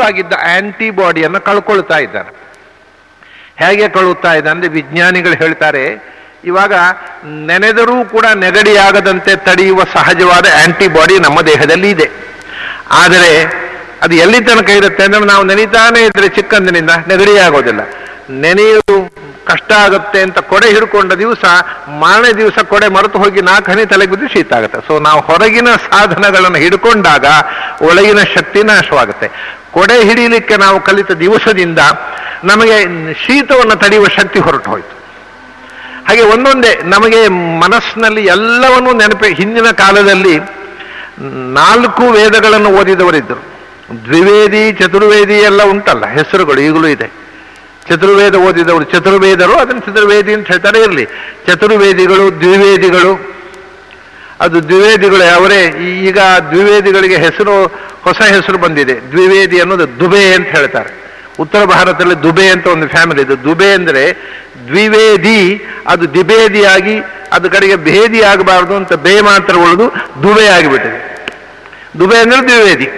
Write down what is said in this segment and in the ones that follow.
ಆಗಿದ್ದ ಆಂಟಿಬಾಡಿಯನ್ನು ಕಳ್ಕೊಳ್ತಾ ಇದ್ದಾರೆ. ಹೇಗೆ ಕಳುತ್ತಾ ಇದೆ ಅಂದ್ರೆ ವಿಜ್ಞಾನಿಗಳು ಹೇಳ್ತಾರೆ, ಇವಾಗ ನೆನೆದರೂ ಕೂಡ ನೆಗಡಿಯಾಗದಂತೆ ತಡೆಯುವ ಸಹಜವಾದ ಆಂಟಿಬಾಡಿ ನಮ್ಮ ದೇಹದಲ್ಲಿ ಇದೆ. ಆದರೆ ಅದು ಎಲ್ಲಿ ತನಕ ಇರುತ್ತೆ ಅಂದ್ರೆ ನಾವು ನೆನೀತಾನೆ ಇದ್ರೆ ಚಿಕ್ಕಂದಿನಿಂದ ನೆಗಡಿ ಆಗೋದಿಲ್ಲ ನೆನೆಯುವುದು ಕಷ್ಟ ಆಗುತ್ತೆ ಅಂತ ಕೊಡೆ ಹಿಡ್ಕೊಂಡ ದಿವಸ ಮಾರನೇ ದಿವಸ ಕೊಡೆ ಮರೆತು ಹೋಗಿ ನಾಲ್ಕು ಹನಿ ತಲೆಗೆ ಬಿದ್ದು ಶೀತ ಆಗುತ್ತೆ. ಸೊ ನಾವು ಹೊರಗಿನ ಸಾಧನಗಳನ್ನು ಹಿಡ್ಕೊಂಡಾಗ ಒಳಗಿನ ಶಕ್ತಿ ನಾಶವಾಗುತ್ತೆ. ಕೊಡೆ ಹಿಡಿಯಲಿಕ್ಕೆ ನಾವು ಕಲಿತ ದಿವಸದಿಂದ ನಮಗೆ ಶೀತವನ್ನು ತಡೆಯುವ ಶಕ್ತಿ ಹೊರಟು ಹೋಯಿತು. ಹಾಗೆ ಒಂದೊಂದೇ ನಮಗೆ ಮನಸ್ಸಿನಲ್ಲಿ ಎಲ್ಲವನ್ನೂ ನೆನಪಿ, ಹಿಂದಿನ ಕಾಲದಲ್ಲಿ ನಾಲ್ಕು ವೇದಗಳನ್ನು ಓದಿದವರಿದ್ದರು. ದ್ವಿವೇದಿ, ಚತುರ್ವೇದಿ ಎಲ್ಲ ಉಂಟಲ್ಲ, ಹೆಸರುಗಳು ಈಗಲೂ ಇದೆ. ಚತುರ್ವೇದ ಓದಿದವರು ಚತುರ್ವೇದರು, ಅದನ್ನು ಚತುರ್ವೇದಿ ಅಂತ ಹೇಳ್ತಾರೆ, ಇರಲಿ. ಚತುರ್ವೇದಿಗಳು, ದ್ವಿವೇದಿಗಳು. ಅದು ದ್ವಿವೇದಿಗಳು ಅವರೇ ಈಗ ದ್ವಿವೇದಿಗಳಿಗೆ ಹೆಸರು, ಹೊಸ ಹೆಸರು ಬಂದಿದೆ. ದ್ವಿವೇದಿ ಅನ್ನೋದು ದುಬೆ ಅಂತ ಹೇಳ್ತಾರೆ. ಉತ್ತರ ಭಾರತದಲ್ಲಿ ದುಬೆ ಅಂತ ಒಂದು ಫ್ಯಾಮಿಲಿ ಇದೆ. ದುಬೆ ಅಂದರೆ ದ್ವಿವೇದಿ, ಅದು ದಿಬೇದಿಯಾಗಿ ಅದು ಕಡೆಗೆ ಭೇದಿ ಆಗಬಾರ್ದು ಅಂತ ಬೇ ಮಾತ್ರ ಉಳಿದು ದುಬೆ ಆಗಿಬಿಟ್ಟಿದೆ. ದುಬೆ ಅಂದರೆ ದ್ವಿವೇದಿ.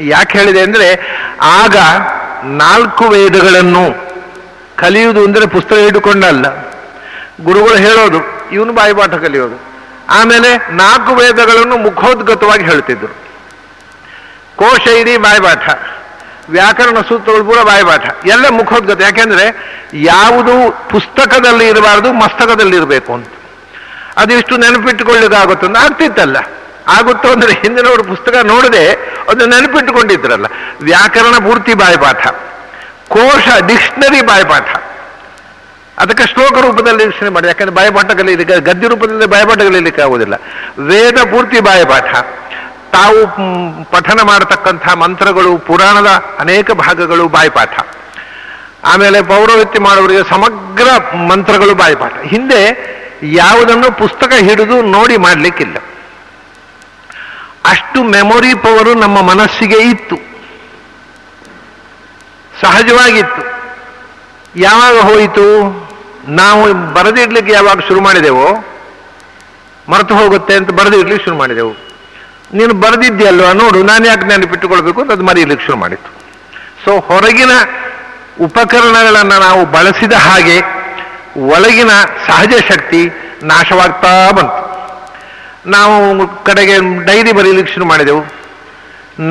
ಯಾಕೆ ಹೇಳಿದೆ ಅಂದರೆ, ಆಗ ನಾಲ್ಕು ವೇದಗಳನ್ನು ಕಲಿಯುವುದು ಅಂದರೆ ಪುಸ್ತಕ ಇಟ್ಟುಕೊಂಡಲ್ಲ ಗುರುಗಳು ಹೇಳೋದು, ಇವನು ಬಾಯಿಪಾಠ ಕಲಿಯೋದು. ಆಮೇಲೆ ನಾಲ್ಕು ವೇದಗಳನ್ನು ಮುಖೋದ್ಗತವಾಗಿ ಹೇಳ್ತಿದ್ರು. ಕೋಶ ಇಡೀ ಬಾಯಿಪಾಠ ವ್ಯಾಕರಣ ಸೂತ್ರಗಳು ಪೂರ ಬಾಯಿಪಾಠ ಎಲ್ಲ ಮುಖೋದ್ಗತ. ಯಾಕೆಂದ್ರೆ ಯಾವುದು ಪುಸ್ತಕದಲ್ಲಿ ಇರಬಾರ್ದು, ಮಸ್ತಕದಲ್ಲಿ ಇರಬೇಕು ಅಂತ. ಅದಿಷ್ಟು ಅಂತ ಆಗ್ತಿತ್ತಲ್ಲ. ಆಗುತ್ತೋ ಅಂದ್ರೆ ಹಿಂದಿನವರು ಪುಸ್ತಕ ನೋಡದೆ ಅದು ನೆನಪಿಟ್ಟುಕೊಂಡಿದ್ರಲ್ಲ. ವ್ಯಾಕರಣ ಪೂರ್ತಿ ಬಾಯಿಪಾಠ. ಕೋಶ ಡಿಕ್ಷನರಿ ಬಾಯಿಪಾಠ. ಅದಕ್ಕೆ ಶ್ಲೋಕ ರೂಪದಲ್ಲಿ ವೀಕ್ಷಣೆ ಮಾಡಿ. ಯಾಕಂದ್ರೆ ಬಾಯಿಪಾಠ ಕಲೀಲಿಕ್ಕೆ ಗದ್ಯ ರೂಪದಲ್ಲಿ ಬಾಯಿಪಾಠ ಕಲೀಲಿಕ್ಕೆ ಆಗುವುದಿಲ್ಲ ವೇದ ಪೂರ್ತಿ ಬಾಯಪಾಠ. ತಾವು ಪಠನ ಮಾಡತಕ್ಕಂಥ ಮಂತ್ರಗಳು, ಪುರಾಣದ ಅನೇಕ ಭಾಗಗಳು ಬಾಯಿಪಾಠ. ಆಮೇಲೆ ಪೌರೋಹಿತ್ಯ ಮಾಡುವವರಿಗೆ ಸಮಗ್ರ ಮಂತ್ರಗಳು ಬಾಯಿಪಾಠ. ಹಿಂದೆ ಯಾವುದನ್ನು ಪುಸ್ತಕ ಹಿಡಿದು ನೋಡಿ ಮಾಡಲಿಕ್ಕಿಲ್ಲ. ಅಷ್ಟು ಮೆಮೊರಿ ಪವರು ನಮ್ಮ ಮನಸ್ಸಿಗೆ ಇತ್ತು. ಸಹಜವಾಗಿತ್ತು. ಯಾವಾಗ ಹೋಯಿತು? ನಾವು ಬರೆದಿಡ್ಲಿಕ್ಕೆ ಯಾವಾಗ ಶುರು ಮಾಡಿದೆವೋ? ಮರೆತು ಹೋಗುತ್ತೆ ಅಂತ ಬರೆದಿಡ್ಲಿಕ್ಕೆ ಶುರು ಮಾಡಿದೆವು. ನೀನು ಬರೆದಿದ್ದೀಯಲ್ವ? ನೋಡು, ನಾನು ಯಾಕೆ ನೆನಪಿಟ್ಟುಕೊಳ್ಬೇಕು ಅಂತ ಅದು ಮರೆಯಲಿಕ್ಕೆ ಶುರು ಮಾಡಿತ್ತು ಸೊ ಹೊರಗಿನ ಉಪಕರಣಗಳನ್ನು ನಾವು ಬಳಸಿದ ಹಾಗೆ ಒಳಗಿನ ಸಹಜ ಶಕ್ತಿ ನಾಶವಾಗ್ತಾ ಬಂತು. ನಾವು ಕಡೆಗೆ ಡೈರಿ ಬರೀಲಿಕ್ಕೆ ಶುರು ಮಾಡಿದೆವು.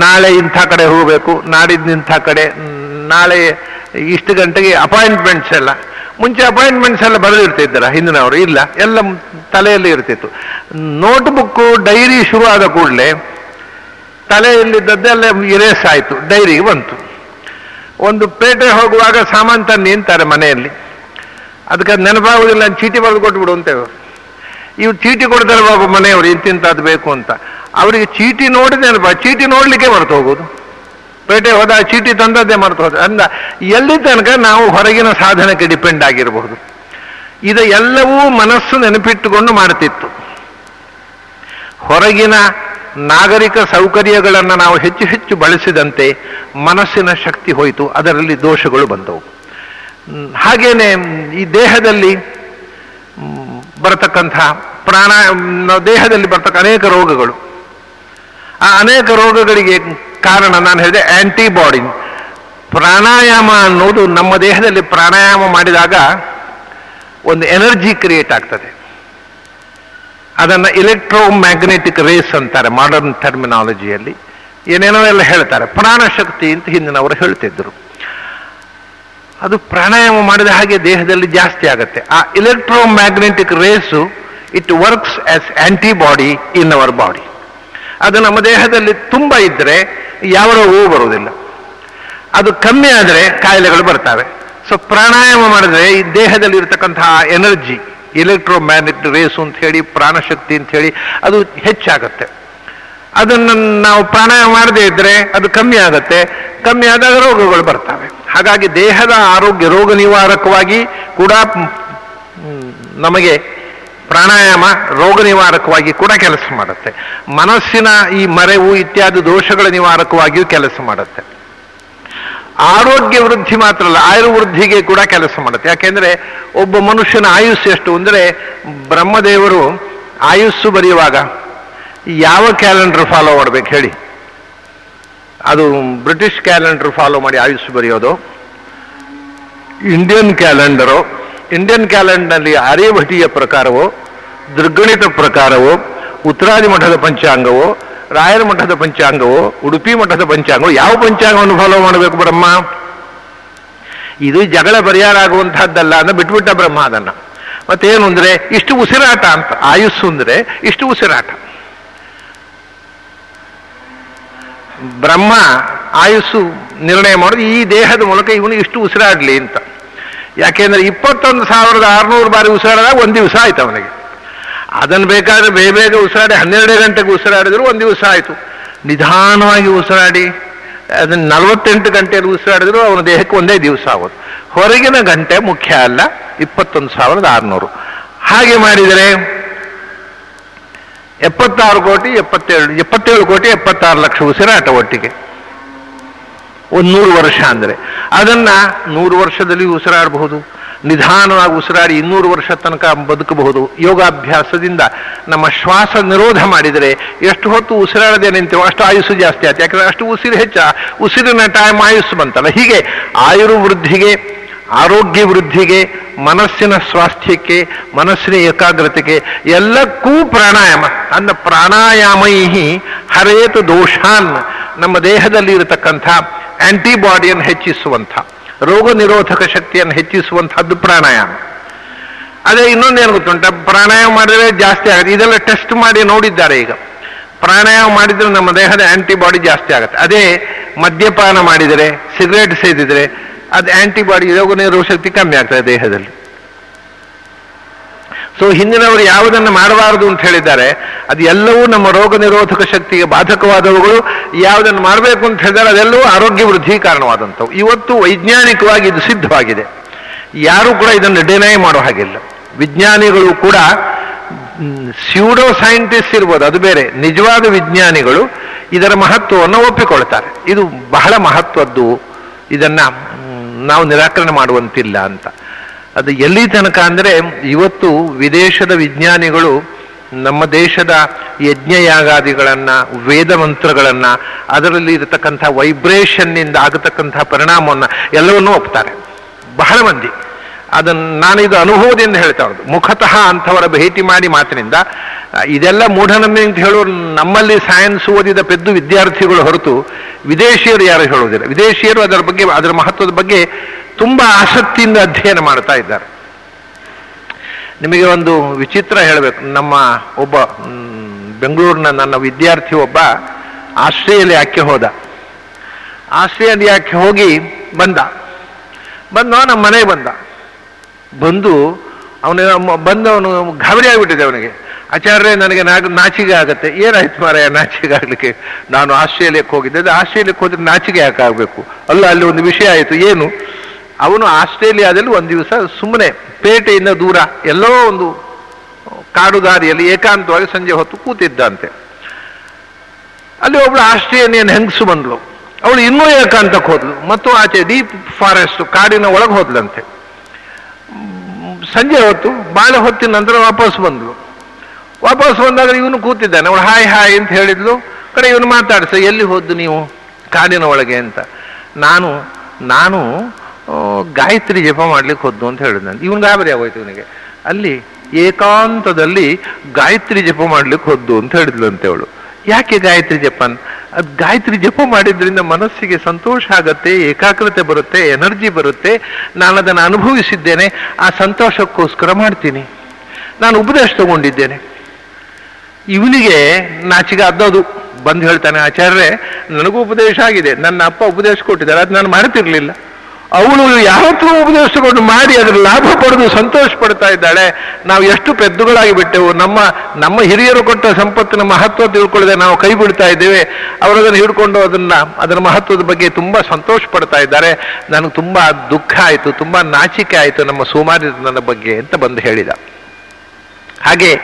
ನಾಳೆ ಇಂಥ ಕಡೆ ಹೋಗಬೇಕು, ನಾಡಿದ್ದು ಇಂಥ ಕಡೆ, ನಾಳೆ ಇಷ್ಟು ಗಂಟೆಗೆ ಅಪಾಯಿಂಟ್ಮೆಂಟ್ಸ್ ಎಲ್ಲ. ಮುಂಚೆ ಅಪಾಯಿಂಟ್ಮೆಂಟ್ಸ್ ಎಲ್ಲ ಬರೆದಿರ್ತಿದ್ದರ ಹಿಂದಿನವರು, ಇಲ್ಲ, ಎಲ್ಲ ತಲೆಯಲ್ಲಿ ಇರ್ತಿತ್ತು. ನೋಟ್ಬುಕ್ಕು ಡೈರಿ ಶುರು ಆದ ಕೂಡಲೇ ತಲೆಯಲ್ಲಿದ್ದದ್ದೆಲ್ಲ ಇರೇಸ್ ಆಯಿತು, ಡೈರಿಗೆ ಬಂತು. ಒಂದು ಪೇಟೆ ಹೋಗುವಾಗ ಸಾಮಾನು ತನ್ನಿ ಅಂತಾರೆ ಮನೆಯಲ್ಲಿ. ಅದಕ್ಕೆ ನೆನಪಾಗೋದಿಲ್ಲ, ಚೀಟಿ ಬರೆದು ಕೊಟ್ಬಿಡು ಅಂತೇವೆ ಇವು ಚೀಟಿ ಕೊಡ್ತಾರೆ ಬಾಬು ಮನೆಯವರು ಇಂತಿಂತದ್ದು ಬೇಕು ಅಂತ. ಅವರಿಗೆ ಚೀಟಿ ನೋಡಿ ನೆನಪ ಚೀಟಿ ನೋಡಲಿಕ್ಕೆ ಮರೆತು ಹೋಗೋದು ಪೇಟೆ ಹೋದ ಚೀಟಿ ತಂದದ್ದೇ ಮರೆತು ಹೋದ. ಅಂದ, ಎಲ್ಲಿ ತನಕ ನಾವು ಹೊರಗಿನ ಸಾಧನಕ್ಕೆ ಡಿಪೆಂಡ್ ಆಗಿರಬಹುದು ಇದು ಎಲ್ಲವೂ ಮನಸ್ಸು ನೆನಪಿಟ್ಟುಕೊಂಡು ಮಾಡ್ತಿತ್ತು. ಹೊರಗಿನ ನಾಗರಿಕ ಸೌಕರ್ಯಗಳನ್ನು ನಾವು ಹೆಚ್ಚು ಹೆಚ್ಚು ಬಳಸಿದಂತೆ ಮನಸ್ಸಿನ ಶಕ್ತಿ ಹೋಯಿತು. ಅದರಲ್ಲಿ ದೋಷಗಳು ಬಂದವು. ಹಾಗೇನೆ ಈ ದೇಹದಲ್ಲಿ ಮ್, ಬರತಕ್ಕಂಥ ಪ್ರಾಣ ದೇಹದಲ್ಲಿ ಬರ್ತಕ್ಕ ಅನೇಕ ರೋಗಗಳು. ಆ ಅನೇಕ ರೋಗಗಳಿಗೆ ಕಾರಣ ನಾನು ಹೇಳಿದೆ ಆಂಟಿಬಾಡಿ ಪ್ರಾಣಾಯಾಮ ಅನ್ನೋದು ನಮ್ಮ ದೇಹದಲ್ಲಿ ಪ್ರಾಣಾಯಾಮ ಮಾಡಿದಾಗ ಒಂದು ಎನರ್ಜಿ ಕ್ರಿಯೇಟ್ ಆಗ್ತದೆ. ಅದನ್ನು ಇಲೆಕ್ಟ್ರೋಮ್ಯಾಗ್ನೆಟಿಕ್ ರೇಸ್ ಅಂತಾರೆ ಮಾಡರ್ನ್ ಟರ್ಮಿನಾಲಜಿಯಲ್ಲಿ ಏನೇನೋ ಎಲ್ಲ ಹೇಳ್ತಾರೆ ಪ್ರಾಣಶಕ್ತಿ ಅಂತ ಹಿಂದಿನವರು ಹೇಳ್ತಿದ್ರು. ಅದು ಪ್ರಾಣಾಯಾಮ ಮಾಡಿದ ಹಾಗೆ ದೇಹದಲ್ಲಿ ಜಾಸ್ತಿ ಆಗುತ್ತೆ. ಆ electromagnetic rays it works as antibody in our body ಅದು ನಮ್ಮ ದೇಹದಲ್ಲಿ ತುಂಬ ಇದ್ದರೆ ಯಾವ ರೋಗವೂ ಬರುವುದಿಲ್ಲ. ಅದು ಕಮ್ಮಿ ಆದರೆ ಕಾಯಿಲೆಗಳು ಬರ್ತವೆ. ಸೊ ಪ್ರಾಣಾಯಾಮ ಮಾಡಿದ್ರೆ ಈ ದೇಹದಲ್ಲಿ ಇರತಕ್ಕಂತಹ ಎನರ್ಜಿ ಇಲೆಕ್ಟ್ರೋಮ್ಯಾಗ್ನೆಟಿಕ್ ರೇಸು ಅಂತ ಹೇಳಿ, ಪ್ರಾಣಶಕ್ತಿ ಅಂತ ಹೇಳಿ ಅದು ಹೆಚ್ಚಾಗುತ್ತೆ. ಅದನ್ನು ನಾವು ಪ್ರಾಣಾಯಾಮ ಮಾಡದೇ ಇದ್ರೆ ಅದು ಕಮ್ಮಿ ಆಗುತ್ತೆ. ಕಮ್ಮಿ ಆದಾಗ ರೋಗಗಳು ಬರ್ತವೆ. ಹಾಗಾಗಿ ದೇಹದ ಆರೋಗ್ಯ, ರೋಗ ನಿವಾರಕವಾಗಿ ಕೂಡ ನಮಗೆ ಪ್ರಾಣಾಯಾಮ ರೋಗ ನಿವಾರಕವಾಗಿ ಕೂಡ ಕೆಲಸ ಮಾಡುತ್ತೆ. ಮನಸ್ಸಿನ ಈ ಮರೆವು ಇತ್ಯಾದಿ ದೋಷಗಳ ನಿವಾರಕವಾಗಿಯೂ ಕೆಲಸ ಮಾಡುತ್ತೆ. ಆರೋಗ್ಯ ವೃದ್ಧಿ ಮಾತ್ರ ಅಲ್ಲ ಆಯುರ್ವೃದ್ಧಿಗೆ ಕೂಡ ಕೆಲಸ ಮಾಡುತ್ತೆ. ಯಾಕೆಂದ್ರೆ ಒಬ್ಬ ಮನುಷ್ಯನ ಆಯುಸ್ಸು ಎಷ್ಟು? ಅಂದರೆ ಬ್ರಹ್ಮದೇವರು ಆಯುಸ್ಸು ಬರೆಯುವಾಗ ಯಾವ ಕ್ಯಾಲೆಂಡರ್ ಫಾಲೋ ಮಾಡ್ಬೇಕು ಹೇಳಿ? ಅದು ಬ್ರಿಟಿಷ್ ಕ್ಯಾಲೆಂಡರ್ ಫಾಲೋ ಮಾಡಿ ಆಯುಷ್ ಬರೆಯೋದು. Indian calendar. ಇಂಡಿಯನ್ ಕ್ಯಾಲೆಂಡರ್ನಲ್ಲಿ ಆರ್ಯಭಟಿಯ ಪ್ರಕಾರವೋ, ದುರ್ಗಣಿತ ಪ್ರಕಾರವೋ, ಉತ್ತರಾದಿ ಮಠದ ಪಂಚಾಂಗವೋ, ರಾಯರ ಮಠದ ಪಂಚಾಂಗವೋ, ಉಡುಪಿ ಮಠದ ಪಂಚಾಂಗವೋ ಯಾವ ಪಂಚಾಂಗವನ್ನು ಫಾಲೋ ಮಾಡಬೇಕು ಬ್ರಹ್ಮ? ಇದು ಜಗಳ ಪರಿಹಾರ ಆಗುವಂತಹದ್ದಲ್ಲ ಅಂತ ಬಿಟ್ಬಿಟ್ಟ ಬ್ರಹ್ಮ ಅದನ್ನ. ಮತ್ತೇನು ಅಂದರೆ, ಇಷ್ಟು ಉಸಿರಾಟ ಅಂತ, ಆಯುಸ್ಸು ಅಂದರೆ ಇಷ್ಟು ಉಸಿರಾಟ. ಬ್ರಹ್ಮ ಆಯುಸ್ಸು ನಿರ್ಣಯ ಮಾಡೋದು ಈ ದೇಹದ ಮೂಲಕ ಇವನು ಇಷ್ಟು ಉಸಿರಾಡಲಿ ಅಂತ. ಯಾಕೆಂದ್ರೆ ಇಪ್ಪತ್ತೊಂದು ಸಾವಿರದ ಆರುನೂರು ಬಾರಿ ಉಸಿರಾಡಿದಾಗ ಒಂದು ದಿವಸ ಆಯ್ತು ಅವನಿಗೆ. ಅದನ್ನು ಬೇಕಾದ್ರೆ ಬೇಗ ಬೇಗ ಉಸಿರಾಡಿ, ಹನ್ನೆರಡು ಗಂಟೆಗೆ ಉಸಿರಾಡಿದ್ರು ಒಂದು ದಿವಸ ಆಯಿತು. ನಿಧಾನವಾಗಿ ಉಸಿರಾಡಿ ಅದನ್ನು ನಲವತ್ತೆಂಟು ಗಂಟೆಯಲ್ಲಿ ಉಸಿರಾಡಿದ್ರು ಅವನ ದೇಹಕ್ಕೆ ಒಂದೇ ದಿವಸ ಆಗೋದು. ಹೊರಗಿನ ಗಂಟೆ ಮುಖ್ಯ ಅಲ್ಲ, ಇಪ್ಪತ್ತೊಂದು ಸಾವಿರದ ಆರುನೂರು. ಹಾಗೆ ಮಾಡಿದರೆ ಎಪ್ಪತ್ತಾರು ಕೋಟಿ, ಎಪ್ಪತ್ತೇಳು ಎಪ್ಪತ್ತೇಳು ಕೋಟಿ, ಎಪ್ಪತ್ತಾರು ಲಕ್ಷ ಉಸಿರಾಟ ಒಟ್ಟಿಗೆ. ಒಂದು ನೂರು ವರ್ಷ ಅಂದರೆ. ಅದನ್ನ ನೂರು ವರ್ಷದಲ್ಲಿ ಉಸಿರಾಡಬಹುದು. ನಿಧಾನವಾಗಿ ಉಸಿರಾಡಿ ಇನ್ನೂರು ವರ್ಷ ತನಕ ಬದುಕಬಹುದು. ಯೋಗಾಭ್ಯಾಸದಿಂದ ನಮ್ಮ ಶ್ವಾಸ ನಿರೋಧ ಮಾಡಿದರೆ ಎಷ್ಟು ಹೊತ್ತು ಉಸಿರಾಡದೆ ಅಷ್ಟು ಆಯುಸ್ಸು ಜಾಸ್ತಿ ಆಯ್ತು. ಯಾಕಂದರೆ ಅಷ್ಟು ಉಸಿರು ಹೆಚ್ಚ. ಉಸಿರಿನ ಟೈಮ್ ಆಯುಸ್ಸು ಬಂತಲ್ಲ. ಹೀಗೆ ಆಯುರ್ವೃದ್ಧಿಗೆ ಆರೋಗ್ಯ ವೃದ್ಧಿಗೆ, ಮನಸ್ಸಿನ ಸ್ವಾಸ್ಥ್ಯಕ್ಕೆ, ಮನಸ್ಸಿನ ಏಕಾಗ್ರತೆಗೆ ಎಲ್ಲಕ್ಕೂ ಪ್ರಾಣಾಯಾಮ. ಅಂದ ಪ್ರಾಣಾಯಾಮೈ ಹರೇತು ದೋಷಾನ್ ನಮ್ಮ ದೇಹದಲ್ಲಿ ಇರತಕ್ಕಂಥ ಆಂಟಿಬಾಡಿಯನ್ನು ಹೆಚ್ಚಿಸುವಂಥ, ರೋಗ ನಿರೋಧಕ ಶಕ್ತಿಯನ್ನು ಹೆಚ್ಚಿಸುವಂಥದ್ದು ಪ್ರಾಣಾಯಾಮ. ಅದೇ ಇನ್ನೊಂದೇನು ಗೊತ್ತುಂಟ? ಪ್ರಾಣಾಯಾಮ ಮಾಡಿದ್ರೆ ಜಾಸ್ತಿ ಆಗುತ್ತೆ. ಇದೆಲ್ಲ ಟೆಸ್ಟ್ ಮಾಡಿ ನೋಡಿದ್ದಾರೆ ಈಗ. ಪ್ರಾಣಾಯಾಮ ಮಾಡಿದ್ರೆ ನಮ್ಮ ದೇಹದ ಆಂಟಿಬಾಡಿ ಜಾಸ್ತಿ ಆಗುತ್ತೆ. ಅದೇ ಮದ್ಯಪಾನ ಮಾಡಿದರೆ ಸಿಗರೇಟ್ ಸೇದಿದ್ರೆ ಅದು ಆಂಟಿಬಾಡಿ ರೋಗ ನಿರೋಧ ಶಕ್ತಿ ಕಮ್ಮಿ ಆಗ್ತದೆ ದೇಹದಲ್ಲಿ. ಸೊ ಹಿಂದಿನವರು ಯಾವುದನ್ನು ಮಾಡಬಾರದು ಅಂತ ಹೇಳಿದ್ದಾರೆ, ಅದು ಎಲ್ಲವೂ ನಮ್ಮ ರೋಗ ನಿರೋಧಕ ಶಕ್ತಿಗೆ ಬಾಧಕವಾದವುಗಳು. ಯಾವುದನ್ನು ಮಾಡಬೇಕು ಅಂತ ಹೇಳಿದರೆ ಅದೆಲ್ಲವೂ ಆರೋಗ್ಯ ವೃದ್ಧಿ ಕಾರಣವಾದಂಥವು. ಇವತ್ತು ವೈಜ್ಞಾನಿಕವಾಗಿ ಇದು ಸಿದ್ಧವಾಗಿದೆ. ಯಾರೂ ಕೂಡ ಇದನ್ನು ಡಿನೈ ಮಾಡೋ ಹಾಗಿಲ್ಲ. ವಿಜ್ಞಾನಿಗಳು ಕೂಡ ಸ್ಯೂಡೋ ಸೈಂಟಿಸ್ಟ್ ಇರ್ಬೋದು, ಅದು ಬೇರೆ, ನಿಜವಾದ ವಿಜ್ಞಾನಿಗಳು ಇದರ ಮಹತ್ವವನ್ನು ಒಪ್ಪಿಕೊಳ್ತಾರೆ. ಇದು ಬಹಳ ಮಹತ್ವದ್ದು ಇದನ್ನ ನಾವು ನಿರಾಕರಣೆ ಮಾಡುವಂತಿಲ್ಲ ಅಂತ. ಅದು ಎಲ್ಲಿ ತನಕ ಅಂದರೆ ಇವತ್ತು ವಿದೇಶದ ವಿಜ್ಞಾನಿಗಳು ನಮ್ಮ ದೇಶದ ಯಜ್ಞಯಾಗಾದಿಗಳನ್ನು, ವೇದ ಮಂತ್ರಗಳನ್ನ, ಅದರಲ್ಲಿ ಇರತಕ್ಕಂಥ ವೈಬ್ರೇಷನ್ನಿಂದ ಆಗತಕ್ಕಂಥ ಪರಿಣಾಮವನ್ನು ಎಲ್ಲವನ್ನೂ ಒಪ್ತಾರೆ. ಬಹಳ ಮಂದಿ. ಅದನ್ನು ನಾನು ಇದು ಅನುಭವದಿಂದ ಹೇಳ್ತಾ ಇರೋದು. ಮುಖತಃ ಅಂಥವರ ಭೇಟಿ ಮಾಡಿ ಮಾತಿನಿಂದ ಇದೆಲ್ಲ ಮೂಢನಂಬಿಕೆ ಅಂತ ಹೇಳೋರು ನಮ್ಮಲ್ಲಿ ಸೈನ್ಸ್ ಓದಿದ ಪೆದ್ದು ವಿದ್ಯಾರ್ಥಿಗಳು ಹೊರತು ವಿದೇಶಿಯರು ಯಾರು ಹೇಳುವುದಿಲ್ಲ. ವಿದೇಶಿಯರು ಅದರ ಬಗ್ಗೆ, ಅದರ ಮಹತ್ವದ ಬಗ್ಗೆ ತುಂಬಾ ಆಸಕ್ತಿಯಿಂದ ಅಧ್ಯಯನ ಮಾಡ್ತಾ ಇದ್ದಾರೆ. ನಿಮಗೆ ಒಂದು ವಿಚಿತ್ರ ಹೇಳಬೇಕು. ನಮ್ಮ ಒಬ್ಬ ಬೆಂಗಳೂರಿನ ನನ್ನ ವಿದ್ಯಾರ್ಥಿ ಒಬ್ಬ ಆಸ್ಟ್ರೇಲಿಯಾಕ್ಕೆ ಹೋದ. ಆಸ್ಟ್ರೇಲಿಯಾಕ್ಕೆ ಹೋಗಿ ಬಂದ. ಬಂದ, ನಮ್ಮ ಮನೆಗೆ ಬಂದ. ಬಂದು ಅವನ ಬಂದವನು ಗಾಬರಿ ಆಗಿಬಿಟ್ಟಿದೆ ಅವನಿಗೆ. ಆಚಾರ್ಯ ನನಗೆ ನಾಗ ನಾಚಿಗೆ ಆಗತ್ತೆ. ಏನಾಯ್ತು ಮಾರಾಯ ನಾಚಿಗೆ ಆಗಲಿಕ್ಕೆ? ನಾನು ಆಸ್ಟ್ರೇಲಿಯಕ್ಕೆ ಹೋಗಿದ್ದೆ. ಅದು ಆಸ್ಟ್ರೇಲಿಯಕ್ಕೆ ಹೋದ್ರೆ ನಾಚಿಗೆ ಯಾಕೆ ಆಗಬೇಕು? ಅಲ್ಲ, ಅಲ್ಲಿ ಒಂದು ವಿಷಯ ಆಯಿತು. ಏನು? ಅವನು ಆಸ್ಟ್ರೇಲಿಯಾದಲ್ಲಿ ಒಂದು ದಿವಸ ಸುಮ್ಮನೆ ಪೇಟೆಯಿಂದ ದೂರ ಎಲ್ಲೋ ಒಂದು ಕಾಡು ದಾರಿಯಲ್ಲಿ ಏಕಾಂತವಾಗಿ ಸಂಜೆ ಹೊತ್ತು ಕೂತಿದ್ದಂತೆ. ಅಲ್ಲಿ ಒಬ್ಳು ಆಸ್ಟ್ರೇಲಿಯನ್ ಹೆಂಗಸು ಬಂದ್ಲು ಅವಳು ಇನ್ನೂ ಏಕಾಂತಕ್ಕೆ ಹೋದ್ಲು. ಮತ್ತು ಆಚೆ ಡೀಪ್ ಫಾರೆಸ್ಟ್ ಕಾಡಿನ ಒಳಗೆ ಹೋದ್ಲಂತೆ. ಸಂಜೆ ಹೊತ್ತು ಬಾಳೆ ಹೊತ್ತಿನ ನಂತರ ವಾಪಸ್ ಬಂದ್ಲು. ವಾಪಸ್ ಬಂದಾಗ ಇವನು ಕೂತಿದ್ದಾನೆ. ಅವಳು, ಹಾಯ್ ಹಾಯ್ ಅಂತ ಹೇಳಿದ್ಲು. ಕಡೆ ಇವನು ಮಾತಾಡಿಸ ಎಲ್ಲಿ ಹೋದ್ದು ನೀವು? ಕಾಡಿನ ಒಳಗೆ ಅಂತ. ನಾನು ನಾನು ಗಾಯತ್ರಿ ಜಪ ಮಾಡ್ಲಿಕ್ಕೆ ಹೋದ್ದು ಅಂತ ಹೇಳಿದ ಇವನು ಗಾಬರಿ ಆಗೋಯ್ತು ಇವನಿಗೆ. ಅಲ್ಲಿ ಏಕಾಂತದಲ್ಲಿ ಗಾಯತ್ರಿ ಜಪ ಮಾಡ್ಲಿಕ್ಕೆ ಹೋದ್ದು ಅಂತ ಹೇಳಿದ್ಲಂತೆ ಅವಳು. ಯಾಕೆ ಗಾಯತ್ರಿ ಜಪನ್? ಗಾಯತ್ರಿ ಜಪ ಮಾಡಿದ್ರಿಂದ ಮನಸ್ಸಿಗೆ ಸಂತೋಷ ಆಗತ್ತೆ, ಏಕಾಗ್ರತೆ ಬರುತ್ತೆ, ಎನರ್ಜಿ ಬರುತ್ತೆ. ನಾನು ಅದನ್ನು ಅನುಭವಿಸಿದ್ದೇನೆ. ಆ ಸಂತೋಷಕ್ಕೋಸ್ಕರ ಮಾಡ್ತೀನಿ. ನಾನು ಉಪದೇಶ ತಗೊಂಡಿದ್ದೇನೆ. ಇವನಿಗೆ ನಾಚಿಗೆ ಅದ್ದೋದು. ಬಂದು ಹೇಳ್ತಾನೆ, ಆಚಾರ್ಯರೇ, ನನಗೂ ಉಪದೇಶ ಆಗಿದೆ. ನನ್ನ ಅಪ್ಪ ಉಪದೇಶ ಕೊಟ್ಟಿದ್ದಾರೆ. ಅದು ನಾನು ಮಾಡ್ತಿರ್ಲಿಲ್ಲ. ಅವಳು ಯಾವತ್ತೂ ಉಪದೇಶ ತಗೊಂಡು ಮಾಡಿ ಅದರ ಲಾಭ ಪಡೆದು ಸಂತೋಷ ಪಡ್ತಾ ಇದ್ದಾಳೆ. ನಾವು ಎಷ್ಟು ಪೆದ್ದುಗಳಾಗಿ ಬಿಟ್ಟೆವು. ನಮ್ಮ ನಮ್ಮ ಹಿರಿಯರು ಕೊಟ್ಟ ಸಂಪತ್ತಿನ ಮಹತ್ವ ತಿಳ್ಕೊಳ್ಳದೆ ನಾವು ಕೈ ಬಿಡ್ತಾ ಇದ್ದೇವೆ. ಅವರದನ್ನು ಹಿಡ್ಕೊಂಡು ಅದನ್ನ, ಅದರ ಮಹತ್ವದ ಬಗ್ಗೆ ತುಂಬಾ ಸಂತೋಷ ಪಡ್ತಾ ಇದ್ದಾರೆ. ನನಗೆ ತುಂಬಾ ದುಃಖ ಆಯಿತು, ತುಂಬಾ ನಾಚಿಕೆ ಆಯಿತು ನಮ್ಮ ಸೋಮಾರಿತನದ ಬಗ್ಗೆ ಅಂತ ಬಂದು ಹೇಳಿದ. ಹಾಗೆ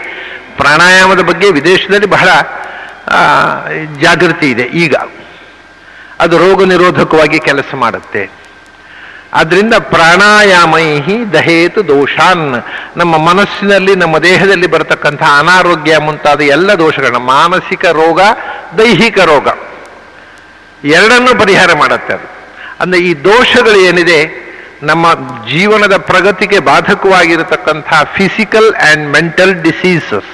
ಪ್ರಾಣಾಯಾಮದ ಬಗ್ಗೆ ವಿದೇಶದಲ್ಲಿ ಬಹಳ ಜಾಗೃತಿ ಇದೆ ಈಗ. ಅದು ರೋಗ ನಿರೋಧಕವಾಗಿ ಕೆಲಸ ಮಾಡುತ್ತೆ. ಆದ್ರಿಂದ ಪ್ರಾಣಾಯಾಮೈಹಿ ದಹೇತು ದೋಷಾನ್. ನಮ್ಮ ಮನಸ್ಸಿನಲ್ಲಿ, ನಮ್ಮ ದೇಹದಲ್ಲಿ ಬರತಕ್ಕಂಥ ಅನಾರೋಗ್ಯ ಮುಂತಾದ ಎಲ್ಲ ದೋಷಗಳನ್ನ, ಮಾನಸಿಕ ರೋಗ, ದೈಹಿಕ ರೋಗ, ಎರಡನ್ನೂ ಪರಿಹಾರ ಮಾಡುತ್ತೆ ಅದು. ಅಂದ್ರೆ ಈ ದೋಷಗಳು ಏನಿದೆ, ನಮ್ಮ ಜೀವನದ ಪ್ರಗತಿಗೆ ಬಾಧಕವಾಗಿರತಕ್ಕಂಥ ಫಿಸಿಕಲ್ ಆ್ಯಂಡ್ ಮೆಂಟಲ್ ಡಿಸೀಸಸ್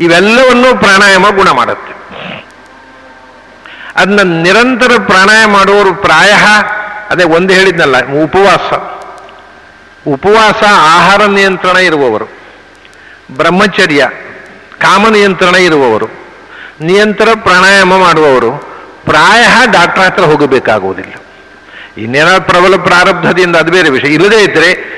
ಇವೆಲ್ಲವನ್ನೂ ಪ್ರಾಣಾಯಾಮ ಗುಣ ಮಾಡುತ್ತೆ. ಅದನ್ನ ನಿರಂತರ ಪ್ರಾಣಾಯಾಮ ಮಾಡುವವರು ಪ್ರಾಯ ಅದೇ ಒಂದು ಹೇಳಿದ್ನಲ್ಲ, ಉಪವಾಸ. ಉಪವಾಸ ಆಹಾರ ನಿಯಂತ್ರಣ ಇರುವವರು, ಬ್ರಹ್ಮಚರ್ಯ, ಕಾಮ ನಿಯಂತ್ರಣ ಇರುವವರು, ನಿಯಂತ್ರ ಪ್ರಾಣಾಯಾಮ ಮಾಡುವವರು, ಪ್ರಾಯ ಡಾಕ್ಟರ್ ಹತ್ರ ಹೋಗಬೇಕಾಗುವುದಿಲ್ಲ. ಇನ್ನೇನಾದ್ರು ಪ್ರಬಲ ಪ್ರಾರಬ್ಧದಿಂದ ಅದು ಬೇರೆ ವಿಷಯ. ಇಲ್ಲದೇ ಇದ್ರೆ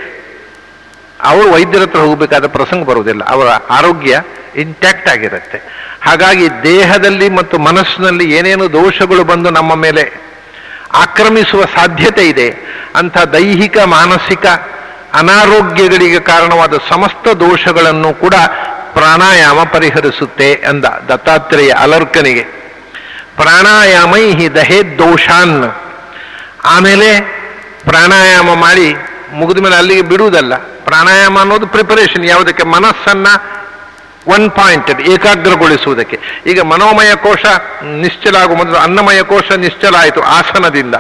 ಅವರು ವೈದ್ಯರ ಹತ್ರ ಹೋಗಬೇಕಾದ ಪ್ರಸಂಗ ಬರುವುದಿಲ್ಲ. ಅವರ ಆರೋಗ್ಯ ಇಂಟ್ಯಾಕ್ಟ್ ಆಗಿರುತ್ತೆ. ಹಾಗಾಗಿ ದೇಹದಲ್ಲಿ ಮತ್ತು ಮನಸ್ಸಿನಲ್ಲಿ ಏನೇನು ದೋಷಗಳು ಬಂದು ನಮ್ಮ ಮೇಲೆ ಆಕ್ರಮಿಸುವ ಸಾಧ್ಯತೆ ಇದೆ. ಅಂಥ ದೈಹಿಕ, ಮಾನಸಿಕ ಅನಾರೋಗ್ಯಗಳಿಗೆ ಕಾರಣವಾದ ಸಮಸ್ತ ದೋಷಗಳನ್ನು ಕೂಡ ಪ್ರಾಣಾಯಾಮ ಪರಿಹರಿಸುತ್ತೆ ಅಂದ ದತ್ತಾತ್ರೇಯ ಅಲರ್ಕನಿಗೆ. ಪ್ರಾಣಾಯಾಮೈ ದಹೇ ದೋಷಾನ್. ಆಮೇಲೆ ಪ್ರಾಣಾಯಾಮ ಮಾಡಿ ಮುಗಿದ ಮೇಲೆ ಅಲ್ಲಿಗೆ ಬಿಡುವುದಲ್ಲ. ಪ್ರಾಣಾಯಾಮ ಅನ್ನೋದು ಪ್ರಿಪರೇಷನ್ ಯಾವುದಕ್ಕೆ? ಮನಸ್ಸನ್ನ ಒನ್ ಪಾಯಿಂಟ್ ಏಕಾಗ್ರಗೊಳಿಸುವುದಕ್ಕೆ. ಈಗ ಮನೋಮಯ ಕೋಶ ನಿಶ್ಚಲ ಆಗುವ ಮೊದಲು ಅನ್ನಮಯ ಕೋಶ ನಿಶ್ಚಲ ಆಯಿತು, ಆಸನದಿಂದ.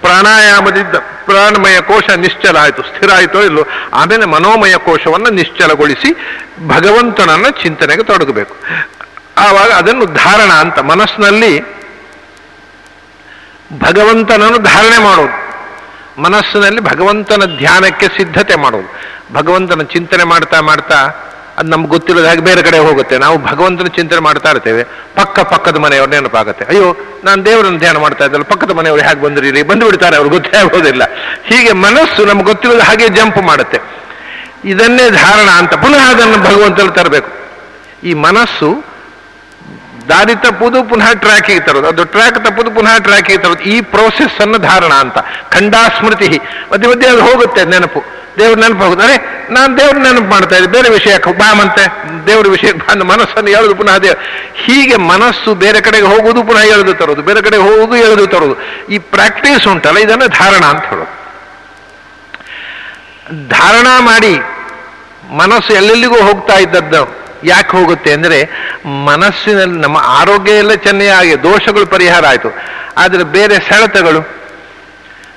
ಪ್ರಾಣಾಯಾಮದಿಂದ ಪ್ರಾಣಮಯ ಕೋಶ ನಿಶ್ಚಲ ಆಯಿತು, ಸ್ಥಿರ ಆಯಿತು ಇಲ್ಲೋ, ಆಮೇಲೆ ಮನೋಮಯ ಕೋಶವನ್ನು ನಿಶ್ಚಲಗೊಳಿಸಿ ಭಗವಂತನನ್ನು ಚಿಂತನೆಗೆ ತೊಡಗಬೇಕು. ಆವಾಗ ಅದನ್ನು ಧಾರಣ ಅಂತ ಮನಸ್ಸಿನಲ್ಲಿ ಭಗವಂತನನ್ನು ಧಾರಣೆ ಮಾಡೋದು ಮನಸ್ಸಿನಲ್ಲಿ ಭಗವಂತನ ಧ್ಯಾನಕ್ಕೆ ಸಿದ್ಧತೆ ಮಾಡೋದು ಭಗವಂತನ ಚಿಂತನೆ ಮಾಡ್ತಾ ಮಾಡ್ತಾ ಅದು ನಮ್ಗೆ ಗೊತ್ತಿರೋದು ಹಾಗೆ ಬೇರೆ ಕಡೆ ಹೋಗುತ್ತೆ. ನಾವು ಭಗವಂತನ ಚಿಂತನೆ ಮಾಡ್ತಾ ಇರ್ತೇವೆ. ಪಕ್ಕ ಪಕ್ಕದ ಮನೆಯವ್ರ ನೆನಪಾಗುತ್ತೆ. ಅಯ್ಯೋ, ನಾನು ದೇವರನ್ನು ಧ್ಯಾನ ಮಾಡ್ತಾ ಇದ್ದಲ್ಲ, ಪಕ್ಕದ ಮನೆಯವರು ಹೇಗೆ ಬಂದ್ರಿ ಬಂದು ಬಿಡ್ತಾರೆ ಅವ್ರು ಗೊತ್ತೇ ಆಗೋದಿಲ್ಲ. ಹೀಗೆ ಮನಸ್ಸು ನಮ್ಗೆ ಗೊತ್ತಿರೋದು ಹಾಗೆ ಜಂಪ್ ಮಾಡುತ್ತೆ. ಇದನ್ನೇ ಧಾರಣ ಅಂತ ಪುನಃ ಅದನ್ನು ಭಗವಂತನ ತರಬೇಕು. ಈ ಮನಸ್ಸು ದಾರಿ ತಪ್ಪುದು ಪುನಃ ಟ್ರ್ಯಾಕಿಗೆ ತರೋದು. ಅದು ಟ್ರ್ಯಾಕ್ ತಪ್ಪುದು ಪುನಃ ಟ್ರ್ಯಾಕಿಗೆ ತರೋದು. ಈ ಪ್ರೋಸೆಸ್ ಅನ್ನು ಧಾರಣ ಅಂತ. ಖಂಡಾ ಸ್ಮೃತಿ ಮಧ್ಯೆ ಅದು ಹೋಗುತ್ತೆ ನೆನಪು. ದೇವ್ರ ನೆನಪು ಹೋಗುತ್ತೆ. ಅರೆ, ನಾನು ದೇವ್ರ ನೆನಪು ಮಾಡ್ತಾ ಇದ್ದೆ. ಬೇರೆ ವಿಷಯಕ್ಕೆ ಬಾಮಂತೆ ದೇವ್ರ ವಿಷಯ ಬಂದು ಮನಸ್ಸನ್ನು ಎಳೆದು ಪುನಃ ದೇವ್ ಹೀಗೆ ಮನಸ್ಸು ಬೇರೆ ಕಡೆಗೆ ಹೋಗುವುದು ಪುನಃ ಎಳೆದು ತರೋದು. ಬೇರೆ ಕಡೆಗೆ ಹೋಗುವುದು ಎಳೆದು ತರೋದು. ಈ ಪ್ರಾಕ್ಟೀಸ್ ಉಂಟಲ್ಲ ಇದನ್ನು ಧಾರಣ ಅಂತ ಹೇಳೋದು. ಧಾರಣ ಮಾಡಿ ಮನಸ್ಸು ಎಲ್ಲೆಲ್ಲಿಗೂ ಹೋಗ್ತಾ ಇದ್ದದ್ದು. ಯಾಕೆ ಹೋಗುತ್ತೆ ಅಂದರೆ ಮನಸ್ಸಿನಲ್ಲಿ ನಮ್ಮ ಆರೋಗ್ಯ ಎಲ್ಲ ಚೆನ್ನಾಗಿ ದೋಷಗಳು ಪರಿಹಾರ ಆಯಿತು. ಆದರೆ ಬೇರೆ ಸೆಳೆತಗಳು,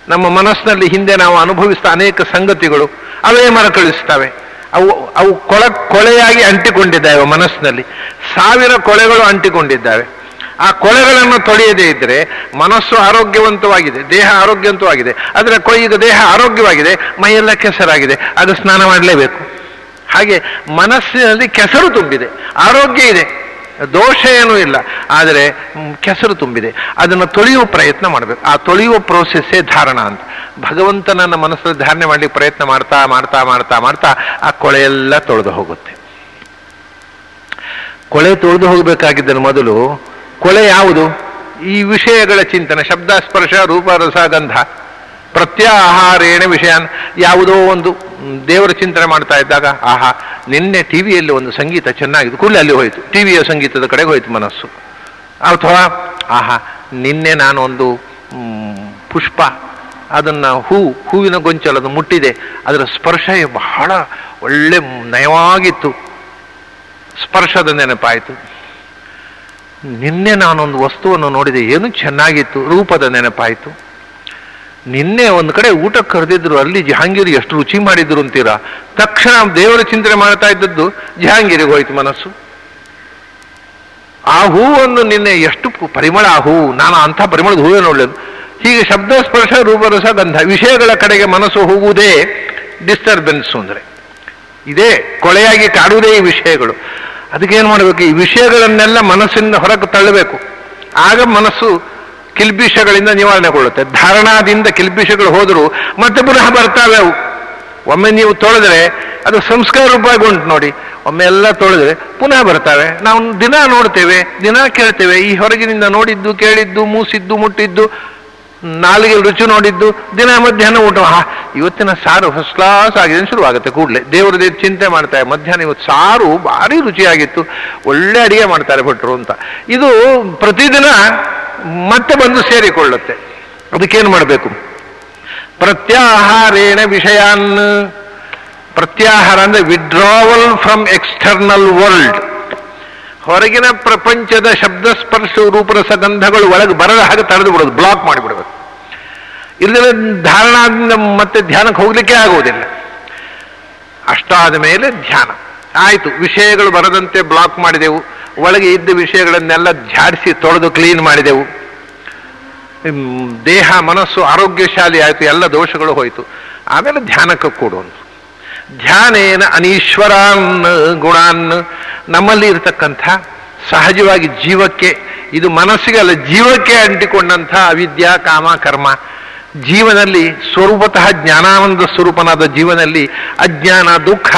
ನಮ್ಮ ಮನಸ್ಸಿನಲ್ಲಿ ಹಿಂದೆ ನಾವು ಅನುಭವಿಸಿದ ಅನೇಕ ಸಂಗತಿಗಳು, ಅವೇ ಮರಕಳಿಸ್ತವೆ ಅವು ಅವು ಕೊಳ, ಕೊಳೆಯಾಗಿ ಅಂಟಿಕೊಂಡಿದ್ದಾವೆ ಮನಸ್ಸಿನಲ್ಲಿ. ಸಾವಿರ ಕೊಳೆಗಳು ಅಂಟಿಕೊಂಡಿದ್ದಾವೆ. ಆ ಕೊಳೆಗಳನ್ನು ತೊಳೆಯದೇ ಇದ್ದರೆ ಮನಸ್ಸು ಆರೋಗ್ಯವಂತವಾಗಿದೆ, ದೇಹ ಆರೋಗ್ಯವಂತವಾಗಿದೆ. ಆದರೆ ಕೊ, ಈಗ ದೇಹ ಆರೋಗ್ಯವಾಗಿದೆ, ಮೈಯೆಲ್ಲ ಕೆಸರಾಗಿದೆ, ಅದು ಸ್ನಾನ ಮಾಡಲೇಬೇಕು. ಹಾಗೆ ಮನಸ್ಸಿನಲ್ಲಿ ಕೆಸರು ತುಂಬಿದೆ. ಆರೋಗ್ಯ ಇದೆ. ದೋಷ ಏನೂ ಇಲ್ಲ. ಆದರೆ ಕೆಸರು ತುಂಬಿದೆ. ಅದನ್ನು ತೊಳೆಯುವ ಪ್ರಯತ್ನ ಮಾಡಬೇಕು. ಆ ತೊಳೆಯುವ ಪ್ರೋಸೆಸ್ಸೇ ಧಾರಣ ಅಂತ. ಭಗವಂತನನ್ನ ಮನಸ್ಸಲ್ಲಿ ಧಾರಣೆ ಮಾಡಲಿಕ್ಕೆ ಪ್ರಯತ್ನ ಮಾಡ್ತಾ ಮಾಡ್ತಾ ಮಾಡ್ತಾ ಮಾಡ್ತಾ ಆ ಕೊಳೆಯೆಲ್ಲ ತೊಳೆದು ಹೋಗುತ್ತೆ. ಕೊಳೆ ತೊಳೆದು ಹೋಗಬೇಕಾಗಿದ್ದನ್ನು ಮೊದಲು ಕೊಳೆ ಯಾವುದು? ಈ ವಿಷಯಗಳ ಚಿಂತನೆ ಶಬ್ದ ಸ್ಪರ್ಶ ರೂಪ ರಸ ಗಂಧ ಪ್ರತ್ಯಾಹಾರೇಣ ವಿಷಯ ಯಾವುದೋ ಒಂದು. ದೇವರ ಚಿಂತನೆ ಮಾಡ್ತಾ ಇದ್ದಾಗ, ಆಹಾ, ನಿನ್ನೆ ಟಿವಿಯಲ್ಲಿ ಒಂದು ಸಂಗೀತ ಚೆನ್ನಾಗಿದ್ದು ಕೂಡಲೇ ಅಲ್ಲಿ ಹೋಯಿತು. ಟಿವಿಯ ಸಂಗೀತದ ಕಡೆಗೆ ಹೋಯಿತು ಮನಸ್ಸು. ಅಥವಾ, ಆಹಾ, ನಿನ್ನೆ ನಾನು ಒಂದು ಪುಷ್ಪ, ಅದನ್ನ ಹೂ, ಹೂವಿನ ಗೊಂಚಲದು ಮುಟ್ಟಿದೆ. ಅದರ ಸ್ಪರ್ಶ ಬಹಳ ಒಳ್ಳೆ ನಯವಾಗಿತ್ತು. ಸ್ಪರ್ಶದ ನೆನಪಾಯಿತು. ನಿನ್ನೆ ನಾನೊಂದು ವಸ್ತುವನ್ನು ನೋಡಿದೆ. ಏನು ಚೆನ್ನಾಗಿತ್ತು? ರೂಪದ ನೆನಪಾಯಿತು. ನಿನ್ನೆ ಒಂದು ಕಡೆ ಊಟಕ್ಕೆ ಕರೆದಿದ್ರು, ಅಲ್ಲಿ ಜಹಾಂಗೀರ್ ಎಷ್ಟು ರುಚಿ ಮಾಡಿದ್ರು ಅಂತೀರಾ? ತಕ್ಷಣ ದೇವರ ಚಿಂತನೆ ಮಾಡ್ತಾ ಇದ್ದದ್ದು ಜಹಾಂಗೀರಿಗೆ ಹೋಯ್ತು ಮನಸ್ಸು. ಆ ಹೂವನ್ನು ನಿನ್ನೆ ಎಷ್ಟು ಪರಿಮಳ ಆ ಹೂವು, ನಾನು ಅಂಥ ಪರಿಮಳದ ಹೂವೇ ನೋಡಲಿಲ್ಲ. ಹೀಗೆ ಶಬ್ದ, ಸ್ಪರ್ಶ, ರೂಪರಸ, ಗಂಧ, ವಿಷಯಗಳ ಕಡೆಗೆ ಮನಸ್ಸು ಹೋಗುವುದೇ ಡಿಸ್ಟರ್ಬೆನ್ಸ್ ಅಂದರೆ. ಇದೇ ಕೊಳೆಯಾಗಿ ಕಾಡುವುದೇ ಈ ವಿಷಯಗಳು. ಅದಕ್ಕೆ ಏನು ಮಾಡಬೇಕು? ಈ ವಿಷಯಗಳನ್ನೆಲ್ಲ ಮನಸ್ಸಿಂದ ಹೊರಗೆ ತಳ್ಳಬೇಕು. ಆಗ ಮನಸ್ಸು ಕಿಲ್ಬಿಷಗಳಿಂದ ನಿವಾರಣೆಗೊಳ್ಳುತ್ತೆ. ಧಾರಣಾದಿಂದ ಕಿಲ್ಬಿಷಗಳು ಹೋದರೂ ಮತ್ತೆ ಪುನಃ ಬರ್ತಾವೆ ಅವು ಒಮ್ಮೆ ನೀವು ತೊಳೆದ್ರೆ ಅದು ಸಂಸ್ಕಾರ ರೂಪವಾಗಿ ಉಂಟು ನೋಡಿ. ಒಮ್ಮೆ ಎಲ್ಲ ತೊಳೆದ್ರೆ ಪುನಃ ಬರ್ತಾವೆ ನಾವು ದಿನ ನೋಡ್ತೇವೆ, ದಿನ ಕೇಳ್ತೇವೆ. ಈ ಹೊರಗಿನಿಂದ ನೋಡಿದ್ದು, ಕೇಳಿದ್ದು, ಮೂಸಿದ್ದು, ಮುಟ್ಟಿದ್ದು ನಾಲಿಗೆ ರುಚಿ ನೋಡಿದ್ದು, ದಿನ ಮಧ್ಯಾಹ್ನ ಊಟ. ಇವತ್ತಿನ ಸಾರು ಫಸ್ಟ್ ಕ್ಲಾಸ್ ಆಗಿದೆ ಶುರುವಾಗುತ್ತೆ ಕೂಡಲೇ. ದೇವರದೇ ಚಿಂತೆ ಮಾಡ್ತಾರೆ. ಮಧ್ಯಾಹ್ನ ಇವತ್ತು ಸಾರು ಭಾರಿ ರುಚಿಯಾಗಿತ್ತು. ಒಳ್ಳೆ ಅಡಿಗೆ ಮಾಡ್ತಾರೆ ಭಟ್ರು ಅಂತ. ಇದು ಪ್ರತಿದಿನ ಮತ್ತೆ ಬಂದು ಸೇರಿಕೊಳ್ಳುತ್ತೆ. ಅದಕ್ಕೇನು ಮಾಡಬೇಕು? ಪ್ರತ್ಯಾಹಾರೇಣ ವಿಷಯಾನ್. ಪ್ರತ್ಯಾಹಾರ ಅಂದ್ರೆ ವಿಡ್ರಾವಲ್ ಫ್ರಮ್ ಎಕ್ಸ್ಟರ್ನಲ್ ವರ್ಲ್ಡ್ ಹೊರಗಿನ ಪ್ರಪಂಚದ ಶಬ್ದ ಸ್ಪರ್ಶ ರೂಪರಸ ಗಂಧಗಳು ಒಳಗೆ ಬರದ ಹಾಗೆ ತಡೆದು ಬಿಡೋದು ಬ್ಲಾಕ್ ಮಾಡಿಬಿಡಬೇಕು ಇಲ್ಲದ್ರೆ ಧಾರಣ ಮತ್ತೆ ಧ್ಯಾನಕ್ಕೆ ಹೋಗ್ಲಿಕ್ಕೆ ಆಗುವುದಿಲ್ಲ ಅಷ್ಟಾದ ಮೇಲೆ ಧ್ಯಾನ. ಆಯಿತು, ವಿಷಯಗಳು ಬರದಂತೆ ಬ್ಲಾಕ್ ಮಾಡಿದೆವು. ಒಳಗೆ ಇದ್ದ ವಿಷಯಗಳನ್ನೆಲ್ಲ ಝಾಡಿಸಿ ತೊಳೆದು ಕ್ಲೀನ್ ಮಾಡಿದೆವು. ದೇಹ, ಮನಸ್ಸು ಆರೋಗ್ಯಶಾಲಿ ಆಯಿತು, ಎಲ್ಲ ದೋಷಗಳು ಹೋಯಿತು. ಆಮೇಲೆ ಧ್ಯಾನಕ್ಕೆ ಕೂಡುವಂತು ಧ್ಯಾನೇನ ಅನೀಶ್ವರಾನ್ ಗುಣಾನ್. ನಮ್ಮಲ್ಲಿ ಇರತಕ್ಕಂಥ ಸಹಜವಾಗಿ ಜೀವಕ್ಕೆ, ಇದು ಮನಸ್ಸಿಗೆ ಅಲ್ಲ, ಜೀವಕ್ಕೆ ಅಂಟಿಕೊಂಡಂಥ ಅವಿದ್ಯಾ, ಕಾಮ, ಕರ್ಮ. ಜೀವನಲ್ಲಿ ಸ್ವರೂಪತಃ ಜ್ಞಾನಾನಂದ ಸ್ವರೂಪನಾದ ಜೀವನಲ್ಲಿ ಅಜ್ಞಾನ, ದುಃಖ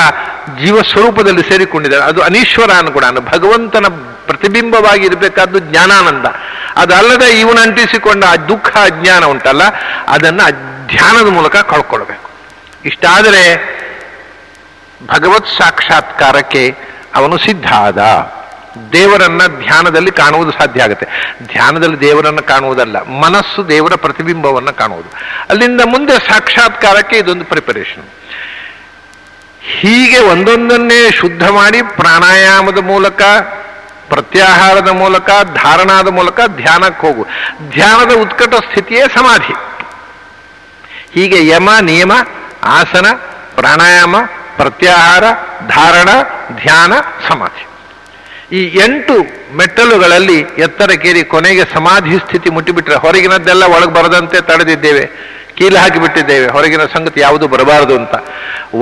ಜೀವ ಸ್ವರೂಪದಲ್ಲಿ ಸೇರಿಕೊಂಡಿದ್ದಾರೆ. ಅದು ಅನೀಶ್ವರ ಅನುಗುಣ ಭಗವಂತನ ಪ್ರತಿಬಿಂಬವಾಗಿ ಇರಬೇಕಾದ್ದು ಜ್ಞಾನಾನಂದ. ಅದಲ್ಲದೆ ಇವನು ಅಂಟಿಸಿಕೊಂಡ ಆ ದುಃಖ, ಅಜ್ಞಾನ ಉಂಟಲ್ಲ, ಅದನ್ನು ಧ್ಯಾನದ ಮೂಲಕ ಕಳ್ಕೊಳ್ಬೇಕು ಇಷ್ಟಾದರೆ ಭಗವತ್ ಸಾಕ್ಷಾತ್ಕಾರಕ್ಕೆ ಅವನು ಸಿದ್ಧ ಆದ. ದೇವರನ್ನ ಧ್ಯಾನದಲ್ಲಿ ಕಾಣುವುದು ಸಾಧ್ಯ ಆಗುತ್ತೆ. ಧ್ಯಾನದಲ್ಲಿ ದೇವರನ್ನ ಕಾಣುವುದಲ್ಲ, ಮನಸ್ಸು ದೇವರ ಪ್ರತಿಬಿಂಬವನ್ನು ಕಾಣುವುದು. ಅಲ್ಲಿಂದ ಮುಂದೆ ಸಾಕ್ಷಾತ್ಕಾರಕ್ಕೆ ಇದೊಂದು ಪ್ರಿಪರೇಷನ್ ಹೀಗೆ ಒಂದೊಂದನ್ನೇ ಶುದ್ಧ ಮಾಡಿ ಪ್ರಾಣಾಯಾಮದ ಮೂಲಕ, ಪ್ರತ್ಯಾಹಾರದ ಮೂಲಕ, ಧಾರಣಾದ ಮೂಲಕ ಧ್ಯಾನಕ್ಕೆ ಹೋಗು. ಧ್ಯಾನದ ಉತ್ಕಟ ಸ್ಥಿತಿಯೇ ಸಮಾಧಿ. ಹೀಗೆ ಯಮ, ನಿಯಮ, ಆಸನ, ಪ್ರಾಣಾಯಾಮ, ಪ್ರತ್ಯಾಹಾರ, ಧಾರಣ, ಧ್ಯಾನ, ಸಮಾಧಿ. ಈ ಎಂಟು ಮೆಟ್ಟಲುಗಳಲ್ಲಿ ಎತ್ತರಕ್ಕೇರಿ ಕೊನೆಗೆ ಸಮಾಧಿ ಸ್ಥಿತಿ ಮುಟ್ಟಿಬಿಟ್ರೆ ಹೊರಗಿನದ್ದೆಲ್ಲ ಒಳಗೆ ಬರದಂತೆ ತಡೆದಿದ್ದೇವೆ, ಕೀಲು ಹಾಕಿಬಿಟ್ಟಿದ್ದೇವೆ ಹೊರಗಿನ ಸಂಗತಿ ಯಾವುದು ಬರಬಾರದು ಅಂತ.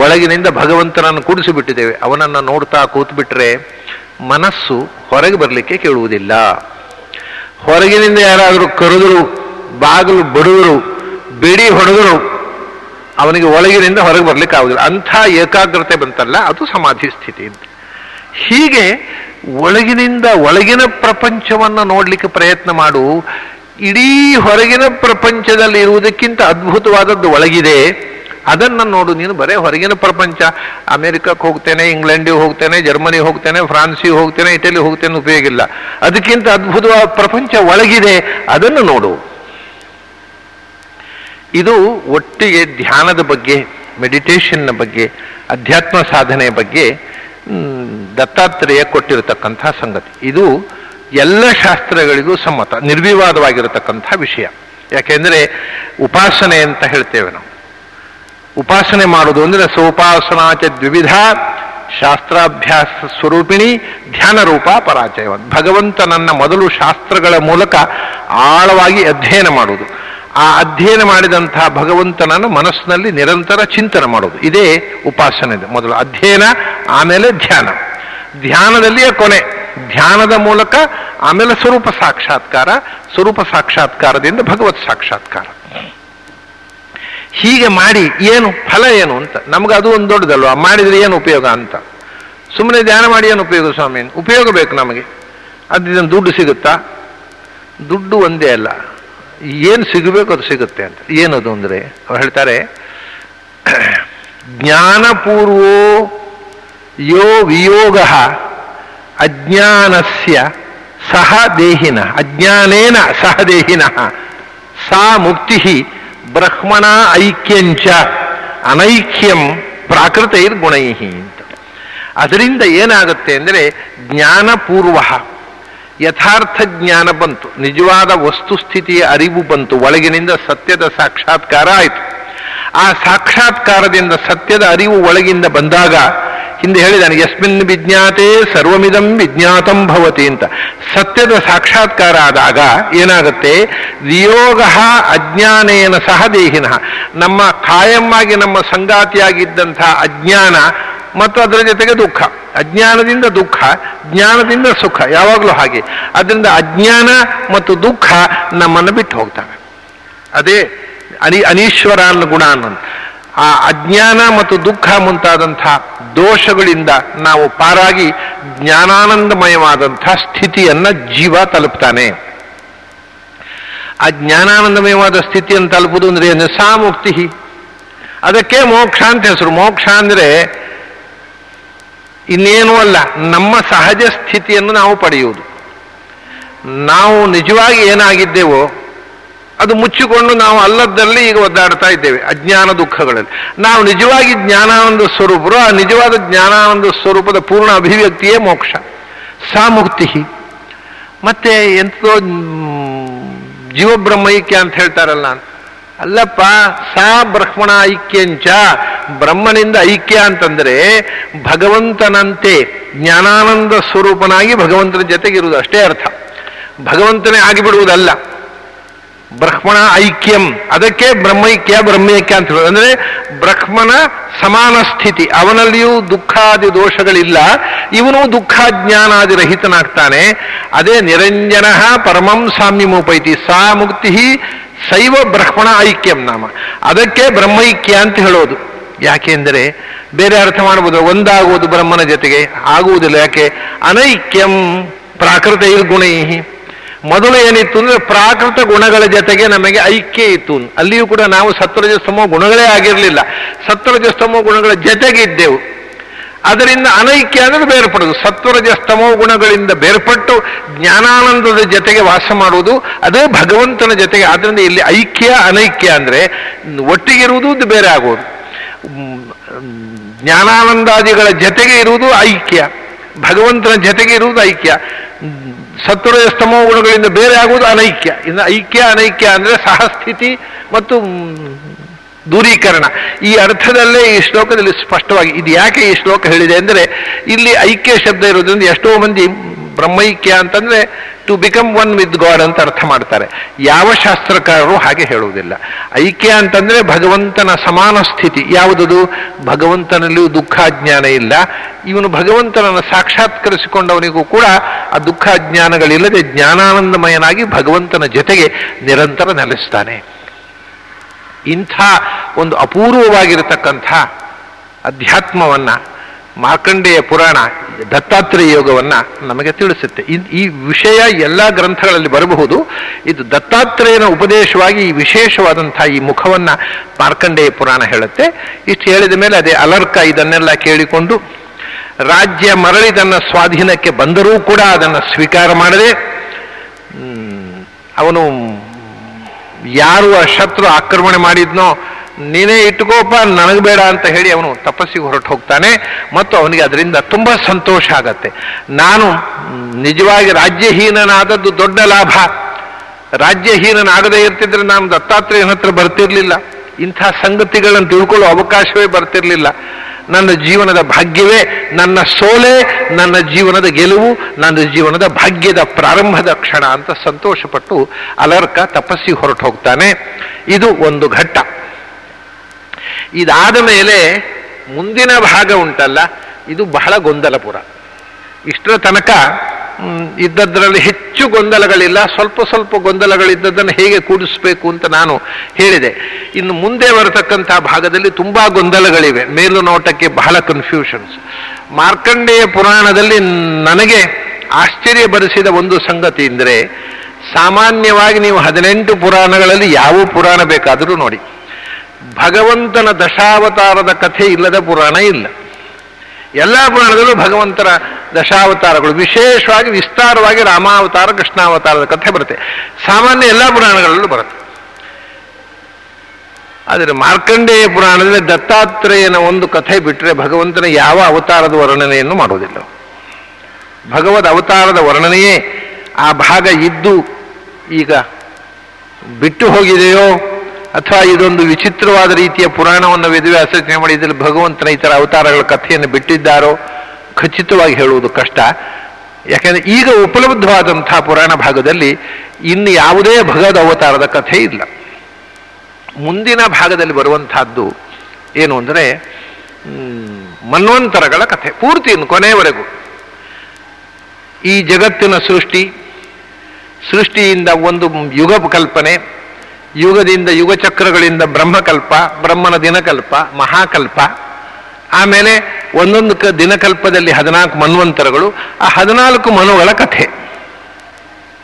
ಒಳಗಿನಿಂದ ಭಗವಂತನನ್ನು ಕೂಡಿಸಿಬಿಟ್ಟಿದ್ದೇವೆ, ಅವನನ್ನು ನೋಡ್ತಾ ಕೂತ್ಬಿಟ್ರೆ ಮನಸ್ಸು ಹೊರಗೆ ಬರಲಿಕ್ಕೆ ಕೇಳುವುದಿಲ್ಲ. ಹೊರಗಿನಿಂದ ಯಾರಾದರೂ ಕರೆದರು, ಬಾಗಿಲು ಬಡಿದರು, ಬಿಡಿ ಹೊಡೆದರು, ಅವನಿಗೆ ಒಳಗಿನಿಂದ ಹೊರಗೆ ಬರಲಿಕ್ಕೆ ಆಗುದಿಲ್ಲ ಅಂಥ ಏಕಾಗ್ರತೆ ಬಂತಲ್ಲ, ಅದು ಸಮಾಧಿ ಸ್ಥಿತಿ ಹೀಗೆ ಒಳಗಿನಿಂದ ಒಳಗಿನ ಪ್ರಪಂಚವನ್ನು ನೋಡಲಿಕ್ಕೆ ಪ್ರಯತ್ನ ಮಾಡು. ಇಡೀ ಹೊರಗಿನ ಪ್ರಪಂಚದಲ್ಲಿ ಇರುವುದಕ್ಕಿಂತ ಅದ್ಭುತವಾದದ್ದು ಒಳಗಿದೆ. ಅದನ್ನು ನೋಡು, ನೀನು ಬರೇ ಹೊರಗಿನ ಪ್ರಪಂಚ. ಅಮೆರಿಕಕ್ಕೆ ಹೋಗ್ತೇನೆ, ಇಂಗ್ಲೆಂಡಿಗೆ ಹೋಗ್ತೇನೆ ಜರ್ಮನಿ ಹೋಗ್ತೇನೆ, ಫ್ರಾನ್ಸಿಗೆ ಹೋಗ್ತೇನೆ ಇಟಲಿ ಹೋಗ್ತೇನೆ ಉಪಯೋಗಿಲ್ಲ ಅದಕ್ಕಿಂತ ಅದ್ಭುತವಾದ ಪ್ರಪಂಚ ಒಳಗಿದೆ. ಅದನ್ನು ನೋಡು. ಇದು ಒಟ್ಟಿಗೆ ಧ್ಯಾನದ ಬಗ್ಗೆ ಮೆಡಿಟೇಷನ್ನ ಬಗ್ಗೆ, ಅಧ್ಯಾತ್ಮ ಸಾಧನೆಯ ಬಗ್ಗೆ ದತ್ತಾತ್ರೇಯ ಕೊಟ್ಟಿರತಕ್ಕಂಥ ಸಂಗತಿ. ಇದು ಎಲ್ಲ ಶಾಸ್ತ್ರಗಳಿಗೂ ಸಮ್ಮತ, ನಿರ್ವಿವಾದವಾಗಿರತಕ್ಕಂಥ ವಿಷಯ. ಯಾಕೆಂದರೆ ಉಪಾಸನೆ ಅಂತ ಹೇಳ್ತೇವೆ ನಾವು. ಉಪಾಸನೆ ಮಾಡುವುದು ಅಂದರೆ ಸೋಪಾಸನಾಚ ದ್ವಿವಿಧ ಶಾಸ್ತ್ರಾಭ್ಯಾಸ ಸ್ವರೂಪಿಣಿ ಧ್ಯಾನ ರೂಪ ಪರಾಜಯ ಭಗವಂತನನ್ನ ಮೊದಲು ಶಾಸ್ತ್ರಗಳ ಮೂಲಕ ಆಳವಾಗಿ ಅಧ್ಯಯನ ಮಾಡುವುದು. ಆ ಅಧ್ಯಯನ ಮಾಡಿದಂತಹ ಭಗವಂತನನ್ನು ಮನಸ್ಸಿನಲ್ಲಿ ನಿರಂತರ ಚಿಂತನೆ ಮಾಡುವುದು. ಇದೇ ಉಪಾಸನೆ. ಮೊದಲು ಅಧ್ಯಯನ ಆಮೇಲೆ ಧ್ಯಾನ. ಧ್ಯಾನದಲ್ಲಿಯೇ ಕೊನೆ. ಧ್ಯಾನದ ಮೂಲಕ ಆಮೇಲೆ ಸ್ವರೂಪ ಸಾಕ್ಷಾತ್ಕಾರ, ಸ್ವರೂಪ ಸಾಕ್ಷಾತ್ಕಾರದಿಂದ ಭಗವತ್ ಸಾಕ್ಷಾತ್ಕಾರ. ಹೀಗೆ ಮಾಡಿ ಏನು? ಫಲ ಏನು ಅಂತ. ನಮ್ಗೆ ಅದು ಒಂದು ದೊಡ್ಡದಲ್ವಾ? ಮಾಡಿದ್ರೆ ಏನು ಉಪಯೋಗ ಅಂತ. ಸುಮ್ಮನೆ ಧ್ಯಾನ ಮಾಡಿ ಏನು ಉಪಯೋಗ ಸ್ವಾಮಿ? ಉಪಯೋಗ ಬೇಕು ನಮಗೆ. ಅದರಿಂದ ದುಡ್ಡು ಸಿಗುತ್ತಾ? ದುಡ್ಡು ಒಂದೇ ಅಲ್ಲ. ಏನು ಸಿಗಬೇಕು ಅದು ಸಿಗುತ್ತೆ ಅಂತ. ಏನದು ಅಂದರೆ, ಅವ್ರು ಹೇಳ್ತಾರೆ, ಜ್ಞಾನಪೂರ್ವೋ ಯೋ ವಿಯೋಗ ಅಜ್ಞಾನಸ್ಯ ಸಹ ದೇಹಿನ ಅಜ್ಞಾನೇನ ಸಹ ದೇಹಿನ ಸಾ ಮುಕ್ತಿ ಬ್ರಹ್ಮಣ ಐಕ್ಯಂಚ ಅನೈಕ್ಯಂ ಪ್ರಾಕೃತೈರ್ಗುಣೈ ಅಂತ ಅದರಿಂದ ಏನಾಗುತ್ತೆ ಅಂದರೆ ಜ್ಞಾನಪೂರ್ವ ಯಥಾರ್ಥ ಜ್ಞಾನ ಬಂತು, ನಿಜವಾದ ವಸ್ತುಸ್ಥಿತಿಯ ಅರಿವು ಬಂತು, ಒಳಗಿನಿಂದ ಸತ್ಯದ ಸಾಕ್ಷಾತ್ಕಾರ ಆಯಿತು. ಆ ಸಾಕ್ಷಾತ್ಕಾರದಿಂದ ಸತ್ಯದ ಅರಿವು ಒಳಗಿಂದ ಬಂದಾಗ ಹಿಂದೆ ಹೇಳಿದಾನೆ, ಯಸ್ಮಿನ್ ವಿಜ್ಞಾತೆ ಸರ್ವಮಿದಂ ವಿಜ್ಞಾತಂ ಭವತಿ ಅಂತ. ಸತ್ಯದ ಸಾಕ್ಷಾತ್ಕಾರ ಆದಾಗ ಏನಾಗುತ್ತೆ? ವಿಯೋಗ ಅಜ್ಞಾನೇನ ಸಹ ದೇಹಿನ. ನಮ್ಮ ಕಾಯಮ್ಮಾಗಿ ನಮ್ಮ ಸಂಗಾತಿಯಾಗಿದ್ದಂಥ ಅಜ್ಞಾನ, ಮತ್ತು ಅದರ ಜೊತೆಗೆ ದುಃಖ. ಅಜ್ಞಾನದಿಂದ ದುಃಖ, ಜ್ಞಾನದಿಂದ ಸುಖ, ಯಾವಾಗಲೂ ಹಾಗೆ. ಅದರಿಂದ ಅಜ್ಞಾನ ಮತ್ತು ದುಃಖ ನಮ್ಮನ್ನು ಬಿಟ್ಟು ಹೋಗ್ತವೆ. ಅದೇ ಅನಿ ಅನೀಶ್ವರ ಅನ್ನೋ ಗುಣ ಅನ್ನೋದು ಆ ಅಜ್ಞಾನ ಮತ್ತು ದುಃಖ ಮುಂತಾದಂಥ ದೋಷಗಳಿಂದ ನಾವು ಪಾರಾಗಿ ಜ್ಞಾನಾನಂದಮಯವಾದಂಥ ಸ್ಥಿತಿಯನ್ನು ಜೀವ ತಲುಪ್ತಾನೆ. ಆ ಜ್ಞಾನಾನಂದಮಯವಾದ ಸ್ಥಿತಿಯನ್ನು ತಲುಪುದು ಅಂದ್ರೆ ನಿಸಾಮುಕ್ತಿ ಸಾಮುಕ್ತಿ ಅದಕ್ಕೆ ಮೋಕ್ಷ ಅಂತ ಹೆಸರು. ಮೋಕ್ಷ ಅಂದ್ರೆ ಇನ್ನೇನೂ ಅಲ್ಲ, ನಮ್ಮ ಸಹಜ ಸ್ಥಿತಿಯನ್ನು ನಾವು ಪಡೆಯುವುದು. ನಾವು ನಿಜವಾಗಿ ಏನಾಗಿದ್ದೇವೋ ಅದು ಮುಚ್ಚಿಕೊಂಡು ನಾವು ಅಲ್ಲದ್ದಲ್ಲಿ ಈಗ ಒದ್ದಾಡ್ತಾ ಇದ್ದೇವೆ, ಅಜ್ಞಾನ ದುಃಖಗಳಲ್ಲಿ. ನಾವು ನಿಜವಾಗಿ ಜ್ಞಾನಾನಂದ ಸ್ವರೂಪರು, ಆ ನಿಜವಾದ ಜ್ಞಾನಾನಂದ ಸ್ವರೂಪದ ಪೂರ್ಣ ಅಭಿವ್ಯಕ್ತಿಯೇ ಮೋಕ್ಷ ಸಾ ಮುಕ್ತಿ ಮತ್ತೆ ಎಂಥದೋ ಜೀವಬ್ರಹ್ಮೈಕ್ಯ ಅಂತ ಹೇಳ್ತಾರಲ್ಲ ಅಲ್ಲಪ್ಪ, ಸಾ ಬ್ರಹ್ಮಣ ಐಕ್ಯಂಚ. ಬ್ರಹ್ಮನಿಂದ ಐಕ್ಯ ಅಂತಂದ್ರೆ ಭಗವಂತನಂತೆ ಜ್ಞಾನಾನಂದ ಸ್ವರೂಪನಾಗಿ ಭಗವಂತನ ಜೊತೆಗಿರುವುದು, ಅಷ್ಟೇ ಅರ್ಥ. ಭಗವಂತನೇ ಆಗಿಬಿಡುವುದಲ್ಲ. ಬ್ರಹ್ಮಣ ಐಕ್ಯಂ. ಅದಕ್ಕೆ ಬ್ರಹ್ಮೈಕ್ಯ ಬ್ರಹ್ಮೈಕ್ಯ ಅಂತ ಹೇಳೋದು. ಅಂದ್ರೆ ಬ್ರಹ್ಮನ ಸಮಾನ ಸ್ಥಿತಿ. ಅವನಲ್ಲಿಯೂ ದುಃಖಾದಿ ದೋಷಗಳಿಲ್ಲ. ಇವನು ದುಃಖಾಜ್ಞಾನಾದಿ ರಹಿತನಾಗ್ತಾನೆ. ಅದೇ ನಿರಂಜನ ಪರಮಂ ಸಾಮ್ಯಮೋಪೈತಿ ಸಾ ಮುಕ್ತಿ ಶೈವ ಬ್ರಹ್ಮಣ ಐಕ್ಯಂ ನಾಮ. ಅದಕ್ಕೆ ಬ್ರಹ್ಮೈಕ್ಯ ಅಂತ ಹೇಳೋದು. ಯಾಕೆಂದರೆ ಬೇರೆ ಅರ್ಥ ಮಾಡ್ಬೋದು. ಒಂದಾಗುವುದು ಬ್ರಹ್ಮನ ಜೊತೆಗೆ, ಆಗುವುದಿಲ್ಲ. ಯಾಕೆ? ಅನೈಕ್ಯಂ ಪ್ರಾಕೃತೈರ್ಗುಣೈ ಗುಣೈ ಮೊದಲು ಏನಿತ್ತು ಅಂದ್ರೆ ಪ್ರಾಕೃತ ಗುಣಗಳ ಜೊತೆಗೆ ನಮಗೆ ಐಕ್ಯ ಇತ್ತು. ಅಲ್ಲಿಯೂ ಕೂಡ ನಾವು ಸತ್ವರಜಸ್ತಮೋ ಗುಣಗಳೇ ಆಗಿರಲಿಲ್ಲ. ಸತ್ವರಜಸ್ತಮೋ ಗುಣಗಳ ಜೊತೆಗೆ ಇದ್ದೆವು ಅದರಿಂದ ಅನೈಕ್ಯ ಅಂದರೆ ಬೇರ್ಪಡೋದು ಸತ್ವರಜಸ್ತಮೋ ಗುಣಗಳಿಂದ ಬೇರ್ಪಟ್ಟು ಜ್ಞಾನಾನಂದದ ಜೊತೆಗೆ ವಾಸ ಮಾಡುವುದು. ಅದೇ ಭಗವಂತನ ಜೊತೆಗೆ. ಆದ್ದರಿಂದ ಇಲ್ಲಿ ಐಕ್ಯ, ಅನೈಕ್ಯ ಅಂದ್ರೆ ಒಟ್ಟಿಗಿರುವುದು, ಇದು ಬೇರೆ ಆಗುವುದು. ಜ್ಞಾನಾನಂದಾದಿಗಳ ಜೊತೆಗೆ ಇರುವುದು ಐಕ್ಯ. ಭಗವಂತನ ಜೊತೆಗೆ ಇರುವುದು ಐಕ್ಯ. ಸತ್ವರಜಸ್ತಮೋ ಗುಣಗಳಿಂದ ಬೇರೆ ಆಗುವುದು ಅನೈಕ್ಯ. ಇನ್ನು ಐಕ್ಯ, ಅನೈಕ್ಯ ಅಂದರೆ ಸಹಸ್ಥಿತಿ ಮತ್ತು ದೂರೀಕರಣ. ಈ ಅರ್ಥದಲ್ಲೇ ಈ ಶ್ಲೋಕದಲ್ಲಿ ಸ್ಪಷ್ಟವಾಗಿ, ಇದು ಯಾಕೆ ಈ ಶ್ಲೋಕ ಹೇಳಿದೆ ಅಂದರೆ ಇಲ್ಲಿ ಐಕ್ಯ ಶಬ್ದ ಇರೋದ್ರಿಂದ ಎಷ್ಟೋ ಮಂದಿ ಬ್ರಹ್ಮೈಕ್ಯ ಅಂತಂದ್ರೆ to become one with god ಅಂತ ಅರ್ಥ ಮಾಡ್ತಾರೆ. ಯಾವ ಶಾಸ್ತ್ರಕಾರರು ಹಾಗೆ ಹೇಳುವುದಿಲ್ಲ. ಐಕ್ಯ ಅಂತಂದ್ರೆ ಭಗವಂತನ ಸಮಾನ ಸ್ಥಿತಿ. ಯಾವುದದು? ಭಗವಂತನಲ್ಲಿಯೂ ದುಃಖಾಜ್ಞಾನ ಇಲ್ಲ. ಇವನು ಭಗವಂತನನ್ನು ಸಾಕ್ಷಾತ್ಕರಿಸಿಕೊಂಡವನಿಗೂ ಕೂಡ ಆ ದುಃಖ ಜ್ಞಾನಗಳಿಲ್ಲದೆ ಜ್ಞಾನಾನಂದಮಯನಾಗಿ ಭಗವಂತನ ಜೊತೆಗೆ ನಿರಂತರ ನೆಲೆಸ್ತಾನೆ. ಇಂಥ ಒಂದು ಅಪೂರ್ವವಾಗಿರತಕ್ಕಂಥ ಅಧ್ಯಾತ್ಮವನ್ನು ಮಾರ್ಕಂಡೇಯ ಪುರಾಣ ದತ್ತಾತ್ರೇಯ ಯೋಗವನ್ನ ನಮಗೆ ತಿಳಿಸುತ್ತೆ. ಈ ವಿಷಯ ಎಲ್ಲ ಗ್ರಂಥಗಳಲ್ಲಿ ಬರಬಹುದು. ಇದು ದತ್ತಾತ್ರೇಯನ ಉಪದೇಶವಾಗಿ ಈ ವಿಶೇಷವಾದಂತಹ ಈ ಮುಖವನ್ನು ಮಾರ್ಕಂಡೇಯ ಪುರಾಣ ಹೇಳುತ್ತೆ. ಇಷ್ಟು ಹೇಳಿದ ಮೇಲೆ ಅದೇ ಅಲರ್ಕ ಇದನ್ನೆಲ್ಲ ಕೇಳಿಕೊಂಡು, ರಾಜ್ಯ ಮರಳಿ ತನ್ನ ಸ್ವಾಧೀನಕ್ಕೆ ಬಂದರೂ ಕೂಡ ಅದನ್ನು ಸ್ವೀಕಾರ ಮಾಡದೆ ಅವನು ಯಾರು ಆ ಶತ್ರು ಆಕ್ರಮಣೆ ಮಾಡಿದ್ನೋ ನೀನೇ ಇಟ್ಕೋಪ ನನಗೆ ಬೇಡ ಅಂತ ಹೇಳಿ ಅವನು ತಪಸ್ಸಿಗೆ ಹೊರಟು ಹೋಗ್ತಾನೆ ಮತ್ತು ಅವನಿಗೆ ಅದರಿಂದ ತುಂಬ ಸಂತೋಷ ಆಗತ್ತೆ. ನಾನು ನಿಜವಾಗಿ ರಾಜ್ಯಹೀನನಾದದ್ದು ದೊಡ್ಡ ಲಾಭ. ರಾಜ್ಯಹೀನನಾಗದೇ ಇರ್ತಿದ್ರೆ ನಾನು ದತ್ತಾತ್ರೇಯನ ಹತ್ರ ಬರ್ತಿರ್ಲಿಲ್ಲ. ಇಂಥ ಸಂಗತಿಗಳನ್ನು ತಿಳ್ಕೊಳ್ಳೋ ಅವಕಾಶವೇ ಬರ್ತಿರ್ಲಿಲ್ಲ. ನನ್ನ ಜೀವನದ ಭಾಗ್ಯವೇ, ನನ್ನ ಸೋಲೆ, ನನ್ನ ಜೀವನದ ಗೆಲುವು, ನನ್ನ ಜೀವನದ ಭಾಗ್ಯದ ಪ್ರಾರಂಭದ ಕ್ಷಣ ಅಂತ ಸಂತೋಷಪಟ್ಟು ಅಲರ್ಕ ತಪಸ್ಸಿ ಹೊರಟು ಹೋಗ್ತಾನೆ. ಇದು ಒಂದು ಘಟ್ಟ. ಇದಾದ ಮೇಲೆ ಮುಂದಿನ ಭಾಗ ಉಂಟಲ್ಲ, ಇದು ಬಹಳ ಗೊಂದಲಪುರ ಇಷ್ಟರ ತನಕ ಇದ್ದದ್ರಲ್ಲಿ ಹೆಚ್ಚು ಗೊಂದಲಗಳಿಲ್ಲ, ಸ್ವಲ್ಪ ಸ್ವಲ್ಪ ಗೊಂದಲಗಳಿದ್ದದನ್ನು ಹೇಗೆ ಕೂಡಿಸ್ಬೇಕು ಅಂತ ನಾನು ಹೇಳಿದೆ. ಇನ್ನು ಮುಂದೆ ಬರತಕ್ಕಂಥ ಭಾಗದಲ್ಲಿ ತುಂಬ ಗೊಂದಲಗಳಿವೆ, ಮೇಲು ನೋಟಕ್ಕೆ ಬಹಳ ಕನ್ಫ್ಯೂಷನ್ಸ್ ಮಾರ್ಕಂಡೇಯ ಪುರಾಣದಲ್ಲಿ ನನಗೆ ಆಶ್ಚರ್ಯ ಬರೆಸಿದ ಒಂದು ಸಂಗತಿ ಅಂದರೆ ಸಾಮಾನ್ಯವಾಗಿ ನೀವು ಹದಿನೆಂಟು ಪುರಾಣಗಳಲ್ಲಿ ಯಾವ ಪುರಾಣ ಬೇಕಾದರೂ ನೋಡಿ. ಭಗವಂತನ ದಶಾವತಾರದ ಕಥೆ ಇಲ್ಲದ ಪುರಾಣ ಇಲ್ಲ. ಎಲ್ಲ ಪುರಾಣದಲ್ಲೂ ಭಗವಂತನ ದಶಾವತಾರಗಳು ವಿಶೇಷವಾಗಿ ವಿಸ್ತಾರವಾಗಿ ರಾಮಾವತಾರ, ಕೃಷ್ಣಾವತಾರದ ಕಥೆ ಬರುತ್ತೆ. ಸಾಮಾನ್ಯ ಎಲ್ಲ ಪುರಾಣಗಳಲ್ಲೂ ಬರುತ್ತೆ. ಆದರೆ ಮಾರ್ಕಂಡೇಯ ಪುರಾಣದಲ್ಲಿ ದತ್ತಾತ್ರೇಯನ ಒಂದು ಕಥೆ ಬಿಟ್ಟರೆ ಭಗವಂತನ ಯಾವ ಅವತಾರದ ವರ್ಣನೆಯನ್ನು ಮಾಡುವುದಿಲ್ಲ. ಭಗವದ್ ಅವತಾರದ ವರ್ಣನೆಯೇ ಆ ಭಾಗ ಇದ್ದು ಈಗ ಬಿಟ್ಟು ಹೋಗಿದೆಯೋ ಅಥವಾ ಇದೊಂದು ವಿಚಿತ್ರವಾದ ರೀತಿಯ ಪುರಾಣವನ್ನು ವೇದವ್ಯಾಸರಚನೆ ಮಾಡಿ ಇದರಲ್ಲಿ ಭಗವಂತನ ಇತರ ಅವತಾರಗಳ ಕಥೆಯನ್ನು ಬಿಟ್ಟಿದ್ದಾರೋ ಖಚಿತವಾಗಿ ಹೇಳುವುದು ಕಷ್ಟ. ಯಾಕೆಂದರೆ ಈಗ ಉಪಲಬ್ಧವಾದಂತಹ ಪುರಾಣ ಭಾಗದಲ್ಲಿ ಇನ್ನು ಯಾವುದೇ ಭಗವದ್ ಅವತಾರದ ಕಥೆ ಇಲ್ಲ. ಮುಂದಿನ ಭಾಗದಲ್ಲಿ ಬರುವಂತಹದ್ದು ಏನು ಅಂದರೆ ಮನ್ವಂತರಗಳ ಕಥೆ, ಪೂರ್ತಿ ಕೊನೆಯವರೆಗೂ ಈ ಜಗತ್ತಿನ ಸೃಷ್ಟಿ, ಸೃಷ್ಟಿಯಿಂದ ಒಂದು ಯುಗ ಕಲ್ಪನೆ ಯುಗದಿಂದ ಯುಗಚಕ್ರಗಳಿಂದ ಬ್ರಹ್ಮಕಲ್ಪ, ಬ್ರಹ್ಮನ ದಿನಕಲ್ಪ, ಮಹಾಕಲ್ಪ, ಆಮೇಲೆ ಒಂದೊಂದು ಕ ದಿನಕಲ್ಪದಲ್ಲಿ ಹದಿನಾಲ್ಕು ಮನ್ವಂತರಗಳು, ಆ ಹದಿನಾಲ್ಕು ಮನುಗಳ ಕಥೆ.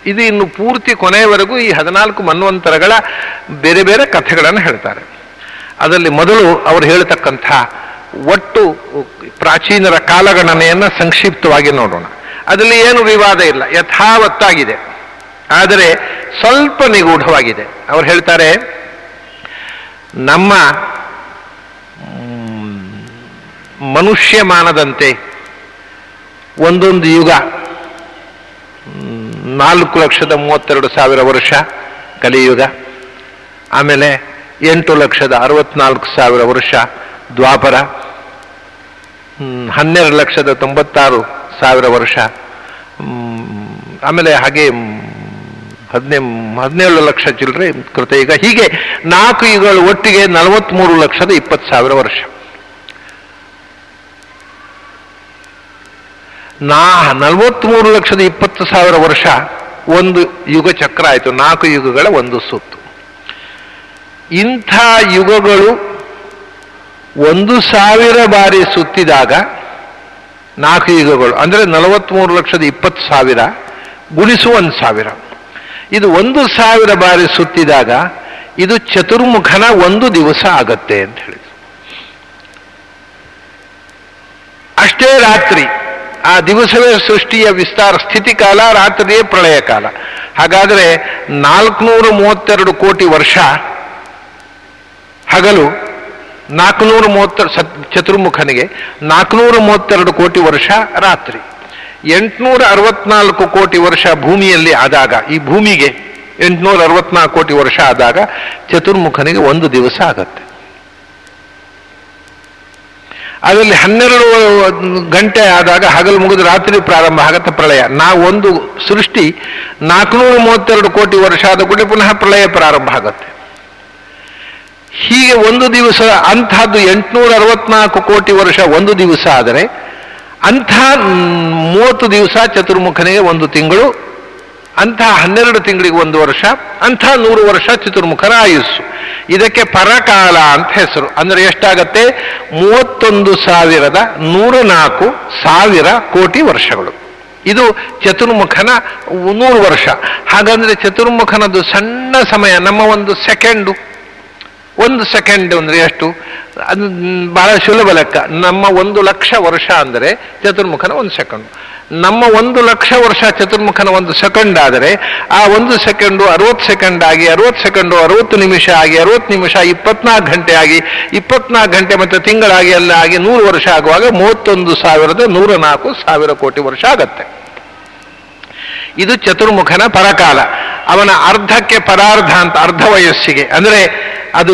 ಇದು ಇನ್ನು ಪೂರ್ತಿ ಕೊನೆಯವರೆಗೂ ಈ ಹದಿನಾಲ್ಕು ಮನ್ವಂತರಗಳ ಬೇರೆ ಬೇರೆ ಕಥೆಗಳನ್ನು ಹೇಳ್ತಾರೆ. ಅದರಲ್ಲಿ ಮೊದಲು ಅವರು ಹೇಳ್ತಕ್ಕಂಥ ಒಟ್ಟು ಪ್ರಾಚೀನರ ಕಾಲಗಣನೆಯನ್ನು ಸಂಕ್ಷಿಪ್ತವಾಗಿ ನೋಡೋಣ. ಅದರಲ್ಲಿ ಏನು ವಿವಾದ ಇಲ್ಲ, ಯಥಾವತ್ತಾಗಿದೆ. ಆದರೆ ಸ್ವಲ್ಪ ನಿಗೂಢವಾಗಿದೆ. ಅವ್ರು ಹೇಳ್ತಾರೆ, ನಮ್ಮ ಮನುಷ್ಯಮಾನದಂತೆ ಒಂದೊಂದು ಯುಗ ನಾಲ್ಕು ಲಕ್ಷದ ಮೂವತ್ತೆರಡು ಸಾವಿರ ವರ್ಷ ಕಲಿಯುಗ, ಆಮೇಲೆ ಎಂಟು ಲಕ್ಷದ ಅರವತ್ನಾಲ್ಕು ಸಾವಿರ ವರ್ಷ ದ್ವಾಪರ ಹನ್ನೆರಡು ಲಕ್ಷದ ತೊಂಬತ್ತಾರು ಸಾವಿರ ವರ್ಷ ಆಮೇಲೆ ಹಾಗೆ ಹದಿನೇ ಹದಿನೇಳು ಲಕ್ಷ ಚಿಲ್ಲರೆ ಕೃತಯುಗ ಹೀಗೆ ನಾಲ್ಕು ಯುಗಗಳು ಒಟ್ಟಿಗೆ ನಲವತ್ಮೂರು ಲಕ್ಷದ ಇಪ್ಪತ್ತು ಸಾವಿರ ವರ್ಷ. ನಾ ನಲವತ್ತ್ಮೂರು ಲಕ್ಷದ ಇಪ್ಪತ್ತು ಸಾವಿರ ವರ್ಷ ಒಂದು ಯುಗ ಚಕ್ರ ಆಯಿತು. ನಾಲ್ಕು ಯುಗಗಳ ಒಂದು ಸುತ್ತು. ಇಂಥ ಯುಗಗಳು ಒಂದು ಸಾವಿರ ಬಾರಿ ಸುತ್ತಿದಾಗ ನಾಲ್ಕು ಯುಗಗಳು, ಅಂದರೆ ನಲವತ್ಮೂರು ಲಕ್ಷದ ಇಪ್ಪತ್ತು ಸಾವಿರ ಗುಣಿಸು ಒಂದು ಸಾವಿರ. ಇದು ಒಂದು ಸಾವಿರ ಬಾರಿ ಸುತ್ತಿದಾಗ ಇದು ಚತುರ್ಮುಖನ ಒಂದು ದಿವಸ ಆಗತ್ತೆ ಅಂತ ಹೇಳಿದ್ರು. ಅಷ್ಟೇ ರಾತ್ರಿ, ಆ ದಿವಸವೇ ಸೃಷ್ಟಿಯ ವಿಸ್ತಾರ, ಸ್ಥಿತಿ ಕಾಲ, ರಾತ್ರಿಯೇ ಪ್ರಳಯ ಕಾಲ. ಹಾಗಾದರೆ ನಾಲ್ಕುನೂರ ಮೂವತ್ತೆರಡು ಕೋಟಿ ವರ್ಷ ಹಗಲು ನಾಲ್ಕುನೂರ ಮೂವತ್ತೆರಡು, ಸತ್, ಚತುರ್ಮುಖನಿಗೆ ನಾಲ್ಕುನೂರ ಮೂವತ್ತೆರಡು ಕೋಟಿ ವರ್ಷ ರಾತ್ರಿ. ಎಂಟುನೂರ ಅರವತ್ನಾಲ್ಕು ಕೋಟಿ ವರ್ಷ ಭೂಮಿಯಲ್ಲಿ ಆದಾಗ, ಈ ಭೂಮಿಗೆ ಎಂಟುನೂರ ಅರವತ್ನಾಲ್ಕು ಕೋಟಿ ವರ್ಷ ಆದಾಗ ಚತುರ್ಮುಖನಿಗೆ ಒಂದು ದಿವಸ ಆಗತ್ತೆ. ಅದರಲ್ಲಿ ಹನ್ನೆರಡು ಗಂಟೆ ಆದಾಗ ಹಗಲು ಮುಗಿದು ರಾತ್ರಿ ಪ್ರಾರಂಭ ಆಗತ್ತೆ ಪ್ರಳಯ. ನಾವು ಒಂದು ಸೃಷ್ಟಿ ನಾಲ್ಕುನೂರ ಮೂವತ್ತೆರಡು ಕೋಟಿ ವರ್ಷ ಆದ ಕೂಡ ಪುನಃ ಪ್ರಳಯ ಪ್ರಾರಂಭ ಆಗತ್ತೆ. ಹೀಗೆ ಒಂದು ದಿವಸ ಅಂತಹದ್ದು ಎಂಟುನೂರ ಅರವತ್ನಾಲ್ಕು ಕೋಟಿ ವರ್ಷ ಒಂದು ದಿವಸ ಆದರೆ ಅಂಥ ಮೂವತ್ತು ದಿವಸ ಚತುರ್ಮುಖನಿಗೆ ಒಂದು ತಿಂಗಳು, ಅಂಥ ಹನ್ನೆರಡು ತಿಂಗಳಿಗೆ ಒಂದು ವರ್ಷ, ಅಂಥ ನೂರು ವರ್ಷ ಚತುರ್ಮುಖನ ಆಯುಸ್ಸು. ಇದಕ್ಕೆ ಪರಕಾಲ ಅಂತ ಹೆಸರು. ಅಂದರೆ ಎಷ್ಟಾಗತ್ತೆ? ಮೂವತ್ತೊಂದು ಸಾವಿರದ ನೂರ ನಾಲ್ಕು ಸಾವಿರ ಕೋಟಿ ವರ್ಷಗಳು. ಇದು ಚತುರ್ಮುಖನ ನೂರು ವರ್ಷ. ಹಾಗಂದ್ರೆ ಚತುರ್ಮುಖನದು ಸಣ್ಣ ಸಮಯ, ನಮ್ಮ ಒಂದು ಸೆಕೆಂಡು. ಒಂದು ಸೆಕೆಂಡ್ ಅಂದರೆ ಎಷ್ಟು? ಅದು ಬಹಳ ಸುಲಭ ಲೆಕ್ಕ. ನಮ್ಮ ಒಂದು ಲಕ್ಷ ವರ್ಷ ಅಂದರೆ ಚತುರ್ಮುಖನ ಒಂದು ಸೆಕೆಂಡ್ ನಮ್ಮ ಒಂದು ಲಕ್ಷ ವರ್ಷ ಚತುರ್ಮುಖನ ಒಂದು ಸೆಕೆಂಡ್ ಆದರೆ ಆ ಒಂದು ಸೆಕೆಂಡು ಅರವತ್ತು ಸೆಕೆಂಡ್ ಆಗಿ, ಅರವತ್ತು ಸೆಕೆಂಡು ಅರವತ್ತು ನಿಮಿಷ ಆಗಿ, ಅರವತ್ತು ನಿಮಿಷ, ಇಪ್ಪತ್ನಾಲ್ಕು ಗಂಟೆ ಆಗಿ, ಇಪ್ಪತ್ನಾಲ್ಕು ಗಂಟೆ ಮತ್ತು ತಿಂಗಳಾಗಿ ಎಲ್ಲ ಆಗಿ ನೂರು ವರ್ಷ ಆಗುವಾಗ ಮೂವತ್ತೊಂದು ಸಾವಿರದ ನೂರ ನಾಲ್ಕು ಸಾವಿರ ಕೋಟಿ ವರ್ಷ ಆಗತ್ತೆ. ಇದು ಚತುರ್ಮುಖನ ಪರಕಾಲ. ಅವನ ಅರ್ಧಕ್ಕೆ ಪರಾರ್ಧ ಅಂತ, ಅರ್ಧ ವಯಸ್ಸಿಗೆ. ಅಂದರೆ ಅದು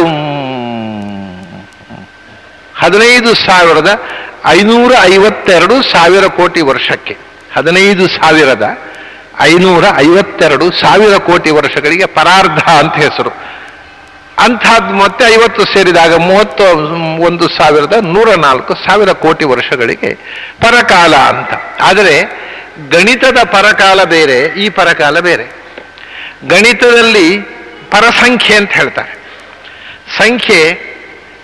ಹದಿನೈದು ಸಾವಿರದ ಐನೂರ ಐವತ್ತೆರಡು ಸಾವಿರ ಕೋಟಿ ವರ್ಷಕ್ಕೆ. ಹದಿನೈದು ಸಾವಿರದ ಐನೂರ ಐವತ್ತೆರಡು ಸಾವಿರ ಕೋಟಿ ವರ್ಷಗಳಿಗೆ ಪರಾರ್ಧ ಅಂತ ಹೆಸರು. ಅಂಥದ್ದು ಮತ್ತೆ ಐವತ್ತು ಸೇರಿದಾಗ ಮೂವತ್ತು, ಒಂದು ಸಾವಿರದ ನೂರ ನಾಲ್ಕು ಸಾವಿರ ಕೋಟಿ ವರ್ಷಗಳಿಗೆ ಪರಕಾಲ ಅಂತ. ಆದರೆ ಗಣಿತದ ಪರಕಾಲ ಬೇರೆ, ಈ ಪರಕಾಲ ಬೇರೆ. ಗಣಿತದಲ್ಲಿ ಪರಸಂಖ್ಯೆ ಅಂತ ಹೇಳ್ತಾರೆ. ಸಂಖ್ಯೆ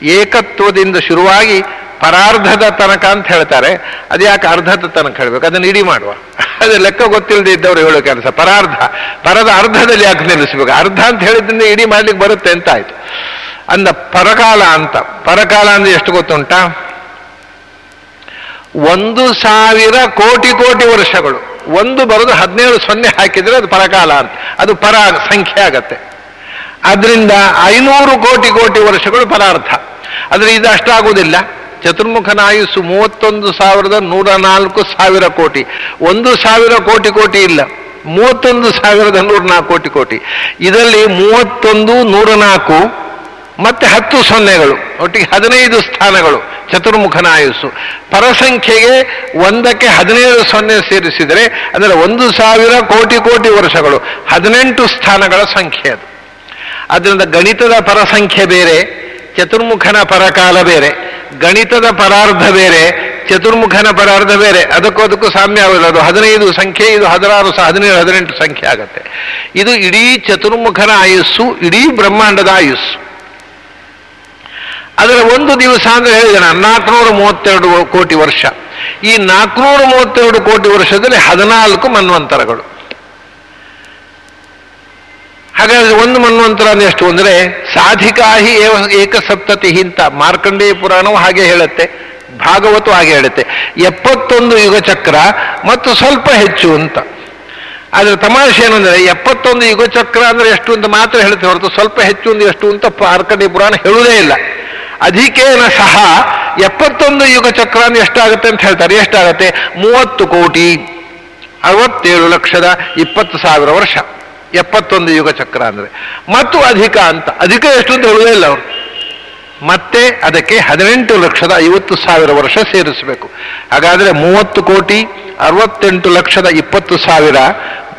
ಏಕತ್ವದಿಂದ ಶುರುವಾಗಿ ಪರಾರ್ಧದ ತನಕ ಅಂತ ಹೇಳ್ತಾರೆ. ಅದ್ಯಾಕೆ ಅರ್ಧದ ತನಕ ಹೇಳ್ಬೇಕು? ಅದನ್ನು ಇಡೀ ಮಾಡುವ. ಅದು ಲೆಕ್ಕ ಗೊತ್ತಿಲ್ಲದೆ ಇದ್ದವ್ರು ಹೇಳೋ ಕೆಲಸ. ಪರಾರ್ಧ. ಪರದ ಅರ್ಧದಲ್ಲಿ ಯಾಕೆ ನಿಲ್ಲಿಸ್ಬೇಕು? ಅರ್ಧ ಅಂತ ಹೇಳಿದ್ರಿಂದ ಇಡೀ ಮಾಡ್ಲಿಕ್ಕೆ ಬರುತ್ತೆ ಅಂತ ಆಯ್ತು. ಅಂದ ಪರಕಾಲ ಅಂತ. ಪರಕಾಲ ಅಂದ್ರೆ ಎಷ್ಟು ಗೊತ್ತುಂಟಾ? ಒಂದು ಸಾವಿರ ಕೋಟಿ ಕೋಟಿ ವರ್ಷಗಳು. ಒಂದು ಬರೋದು ಹದಿನೇಳು ಸೊನ್ನೆ ಹಾಕಿದ್ರೆ ಅದು ಪರಕಾಲ ಅಂತ. ಅದು ಪರ ಸಂಖ್ಯೆ ಆಗತ್ತೆ. ಅದರಿಂದ ಐನೂರು ಕೋಟಿ ಕೋಟಿ ವರ್ಷಗಳು ಪರಾರ್ಥ ಆದರೆ ಇದು ಅಷ್ಟಾಗುವುದಿಲ್ಲ ಚತುರ್ಮುಖನ ಆಯುಸ್ಸು ಮೂವತ್ತೊಂದು ಸಾವಿರದ ನೂರ ನಾಲ್ಕು ಸಾವಿರ ಕೋಟಿ. ಒಂದು ಸಾವಿರ ಕೋಟಿ ಕೋಟಿ ಇಲ್ಲ. ಮೂವತ್ತೊಂದು ಸಾವಿರದ ನೂರ ನಾಲ್ಕು ಕೋಟಿ ಕೋಟಿ. ಇದರಲ್ಲಿ ಮೂವತ್ತೊಂದು, ನೂರ ನಾಲ್ಕು, ಮತ್ತೆ ಹತ್ತು ಸೊನ್ನೆಗಳು. ಒಟ್ಟಿಗೆ ಹದಿನೈದು ಸ್ಥಾನಗಳು ಚತುರ್ಮುಖನ ಆಯುಸ್ಸು ಪರಸಂಖ್ಯೆಗೆ ಒಂದಕ್ಕೆ ಹದಿನೈದು ಸೊನ್ನೆ ಸೇರಿಸಿದರೆ ಅಂದರೆ ಒಂದು ಸಾವಿರ ಕೋಟಿ ಕೋಟಿ ವರ್ಷಗಳು. ಹದಿನೆಂಟು ಸ್ಥಾನಗಳ ಸಂಖ್ಯೆ ಅದು. ಅದರಿಂದ ಗಣಿತದ ಪರಸಂಖ್ಯೆ ಬೇರೆ. ಚತುರ್ಮುಖನ ಪರಕಾಲ ಬೇರೆ, ಗಣಿತದ ಪರಾರ್ಧ ಬೇರೆ, ಚತುರ್ಮುಖನ ಪರಾರ್ಧ ಬೇರೆ, ಅದಕ್ಕೂ ಅದಕ್ಕೂ ಸಾಮ್ಯ ಅದು ಹದಿನೈದು ಸಂಖ್ಯೆ, ಇದು ಹದಿನಾರು ಸಹ ಹದಿನೇಳು, ಹದಿನೆಂಟು ಸಂಖ್ಯೆ ಆಗುತ್ತೆ. ಇದು ಇಡೀ ಚತುರ್ಮುಖನ ಆಯುಸ್ಸು, ಇಡೀ ಬ್ರಹ್ಮಾಂಡದ ಆಯುಸ್ಸು. ಅದರ ಒಂದು ದಿವಸ ಅಂದ್ರೆ ಹೇಳಿದೆ ನಾನು, ನಾಲ್ಕುನೂರ ಮೂವತ್ತೆರಡು ಕೋಟಿ ವರ್ಷ. ಈ ನಾಲ್ಕುನೂರ ಮೂವತ್ತೆರಡು ಕೋಟಿ ವರ್ಷದಲ್ಲಿ ಹದಿನಾಲ್ಕು ಮನ್ವಂತರಗಳು. ಹಾಗಾದ್ರೆ ಒಂದು ಮನ್ವಂತರ ಎಷ್ಟು? ಅಂದರೆ ಸಾಧಿಕಾಹಿ ಏಕಸಪ್ತತಿ ಹಿಂತ ಮಾರ್ಕಂಡೇಯ ಪುರಾಣವು ಹಾಗೆ ಹೇಳುತ್ತೆ, ಭಾಗವತು ಹಾಗೆ ಹೇಳುತ್ತೆ. ಎಪ್ಪತ್ತೊಂದು ಯುಗ ಚಕ್ರ ಮತ್ತು ಸ್ವಲ್ಪ ಹೆಚ್ಚು ಅಂತ. ಆದರೆ ತಮಾಷೆ ಏನಂದ್ರೆ ಎಪ್ಪತ್ತೊಂದು ಯುಗ ಚಕ್ರ ಅಂದ್ರೆ ಎಷ್ಟು ಅಂತ ಮಾತ್ರ ಹೇಳುತ್ತೆ ಹೊರತು ಸ್ವಲ್ಪ ಹೆಚ್ಚು ಅಂದ್ರೆ ಎಷ್ಟು ಅಂತ ಮಾರ್ಕಂಡೇಯ ಪುರಾಣ ಹೇಳುವುದೇ ಇಲ್ಲ. ಅಧಿಕೇನ ಸಹ ಎಪ್ಪತ್ತೊಂದು ಯುಗ ಚಕ್ರ ಅಂದ್ರೆ ಎಷ್ಟಾಗುತ್ತೆ ಅಂತ ಹೇಳ್ತಾರೆ. ಎಷ್ಟಾಗತ್ತೆ? ಮೂವತ್ತು ಕೋಟಿ, ಅರವತ್ತೇಳು ಲಕ್ಷದ ಇಪ್ಪತ್ತು ಸಾವಿರ ವರ್ಷ. ಎಪ್ಪತ್ತೊಂದು ಯುಗ ಚಕ್ರ ಅಂದ್ರೆ. ಮತ್ತು ಅಧಿಕ ಅಂತ. ಅಧಿಕ ಎಷ್ಟು ಅಂತ ಹೇಳುವುದೇ ಇಲ್ಲ ಅವರು. ಮತ್ತೆ ಅದಕ್ಕೆ ಹದಿನೆಂಟು ಲಕ್ಷದ ಐವತ್ತು ಸಾವಿರ ವರ್ಷ ಸೇರಿಸಬೇಕು. ಹಾಗಾದ್ರೆ ಮೂವತ್ತು ಕೋಟಿ, ಅರವತ್ತೆಂಟು ಲಕ್ಷದ ಇಪ್ಪತ್ತು ಸಾವಿರ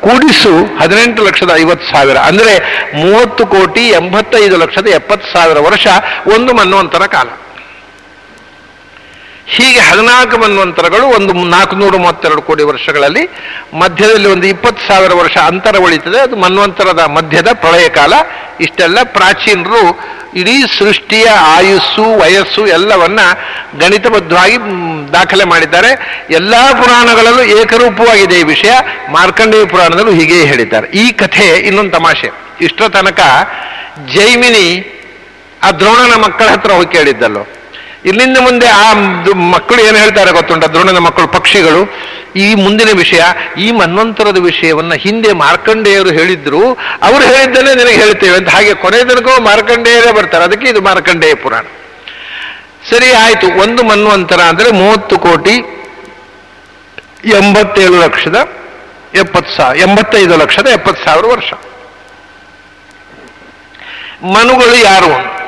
ಕೂಡಿಸು ಹದಿನೆಂಟು ಲಕ್ಷದ ಐವತ್ತು ಸಾವಿರ. ಅಂದ್ರೆ ಮೂವತ್ತು ಕೋಟಿ ಎಂಬತ್ತೈದು ಲಕ್ಷದ ಎಪ್ಪತ್ತು ಸಾವಿರ ವರ್ಷ ಒಂದು ಮನ್ನುವಂತರ ಕಾಲ. ಹೀಗೆ ಹದಿನಾಲ್ಕು ಮನ್ವಂತರಗಳು ಒಂದು ನಾಲ್ಕುನೂರ ಮೂವತ್ತೆರಡು ಕೋಟಿ ವರ್ಷಗಳಲ್ಲಿ ಮಧ್ಯದಲ್ಲಿ ಒಂದು ಇಪ್ಪತ್ತು ಸಾವಿರ ವರ್ಷ ಅಂತರ ಉಳಿತದೆ. ಅದು ಮನ್ವಂತರದ ಮಧ್ಯದ ಪ್ರಳಯ ಕಾಲ. ಇಷ್ಟೆಲ್ಲ ಪ್ರಾಚೀನರು ಇಡೀ ಸೃಷ್ಟಿಯ ಆಯುಸ್ಸು, ವಯಸ್ಸು ಎಲ್ಲವನ್ನ ಗಣಿತಬದ್ಧವಾಗಿ ದಾಖಲೆ ಮಾಡಿದ್ದಾರೆ. ಎಲ್ಲ ಪುರಾಣಗಳಲ್ಲೂ ಏಕರೂಪವಾಗಿದೆ ಈ ವಿಷಯ. ಮಾರ್ಕಂಡೇಯ ಪುರಾಣದಲ್ಲೂ ಹೀಗೆ ಹೇಳಿದ್ದಾರೆ. ಈ ಕಥೆ ಇನ್ನೊಂದು ತಮಾಷೆ. ಇಷ್ಟರ ತನಕ ಜೈಮಿನಿ ಆ ದ್ರೋಣನ ಮಕ್ಕಳ ಹತ್ರ ಹೋಗಿ ಕೇಳಿದ್ದಲ್ಲೋ. ಇಲ್ಲಿಂದ ಮುಂದೆ ಆ ಮಕ್ಕಳು ಏನು ಹೇಳ್ತಾರೆ ಗೊತ್ತುಂಟ? ದ್ರೋಣನ ಮಕ್ಕಳು, ಪಕ್ಷಿಗಳು. ಈ ಮುಂದಿನ ವಿಷಯ, ಈ ಮನ್ವಂತರದ ವಿಷಯವನ್ನ ಹಿಂದೆ ಮಾರ್ಕಂಡೇಯರು ಹೇಳಿದ್ರು. ಅವರು ಹೇಳಿದ್ದನ್ನೇ ನಿನಗೆ ಹೇಳ್ತೇವೆ ಅಂತ. ಹಾಗೆ ಕೊನೆ ತನಕ ಮಾರ್ಕಂಡೇಯರೇ ಬರ್ತಾರೆ. ಅದಕ್ಕೆ ಇದು ಮಾರ್ಕಂಡೇಯ ಪುರಾಣ. ಸರಿ, ಆಯ್ತು. ಒಂದು ಮನ್ವಂತರ ಅಂದ್ರೆ ಮೂವತ್ತು ಕೋಟಿ ಎಂಬತ್ತೇಳು ಲಕ್ಷದ ಎಪ್ಪತ್ತು ಸಾವಿರ ಎಂಬತ್ತೈದು ಲಕ್ಷದ ಎಪ್ಪತ್ತು ಸಾವಿರ ವರ್ಷ. ಮನುಗಳು ಯಾರು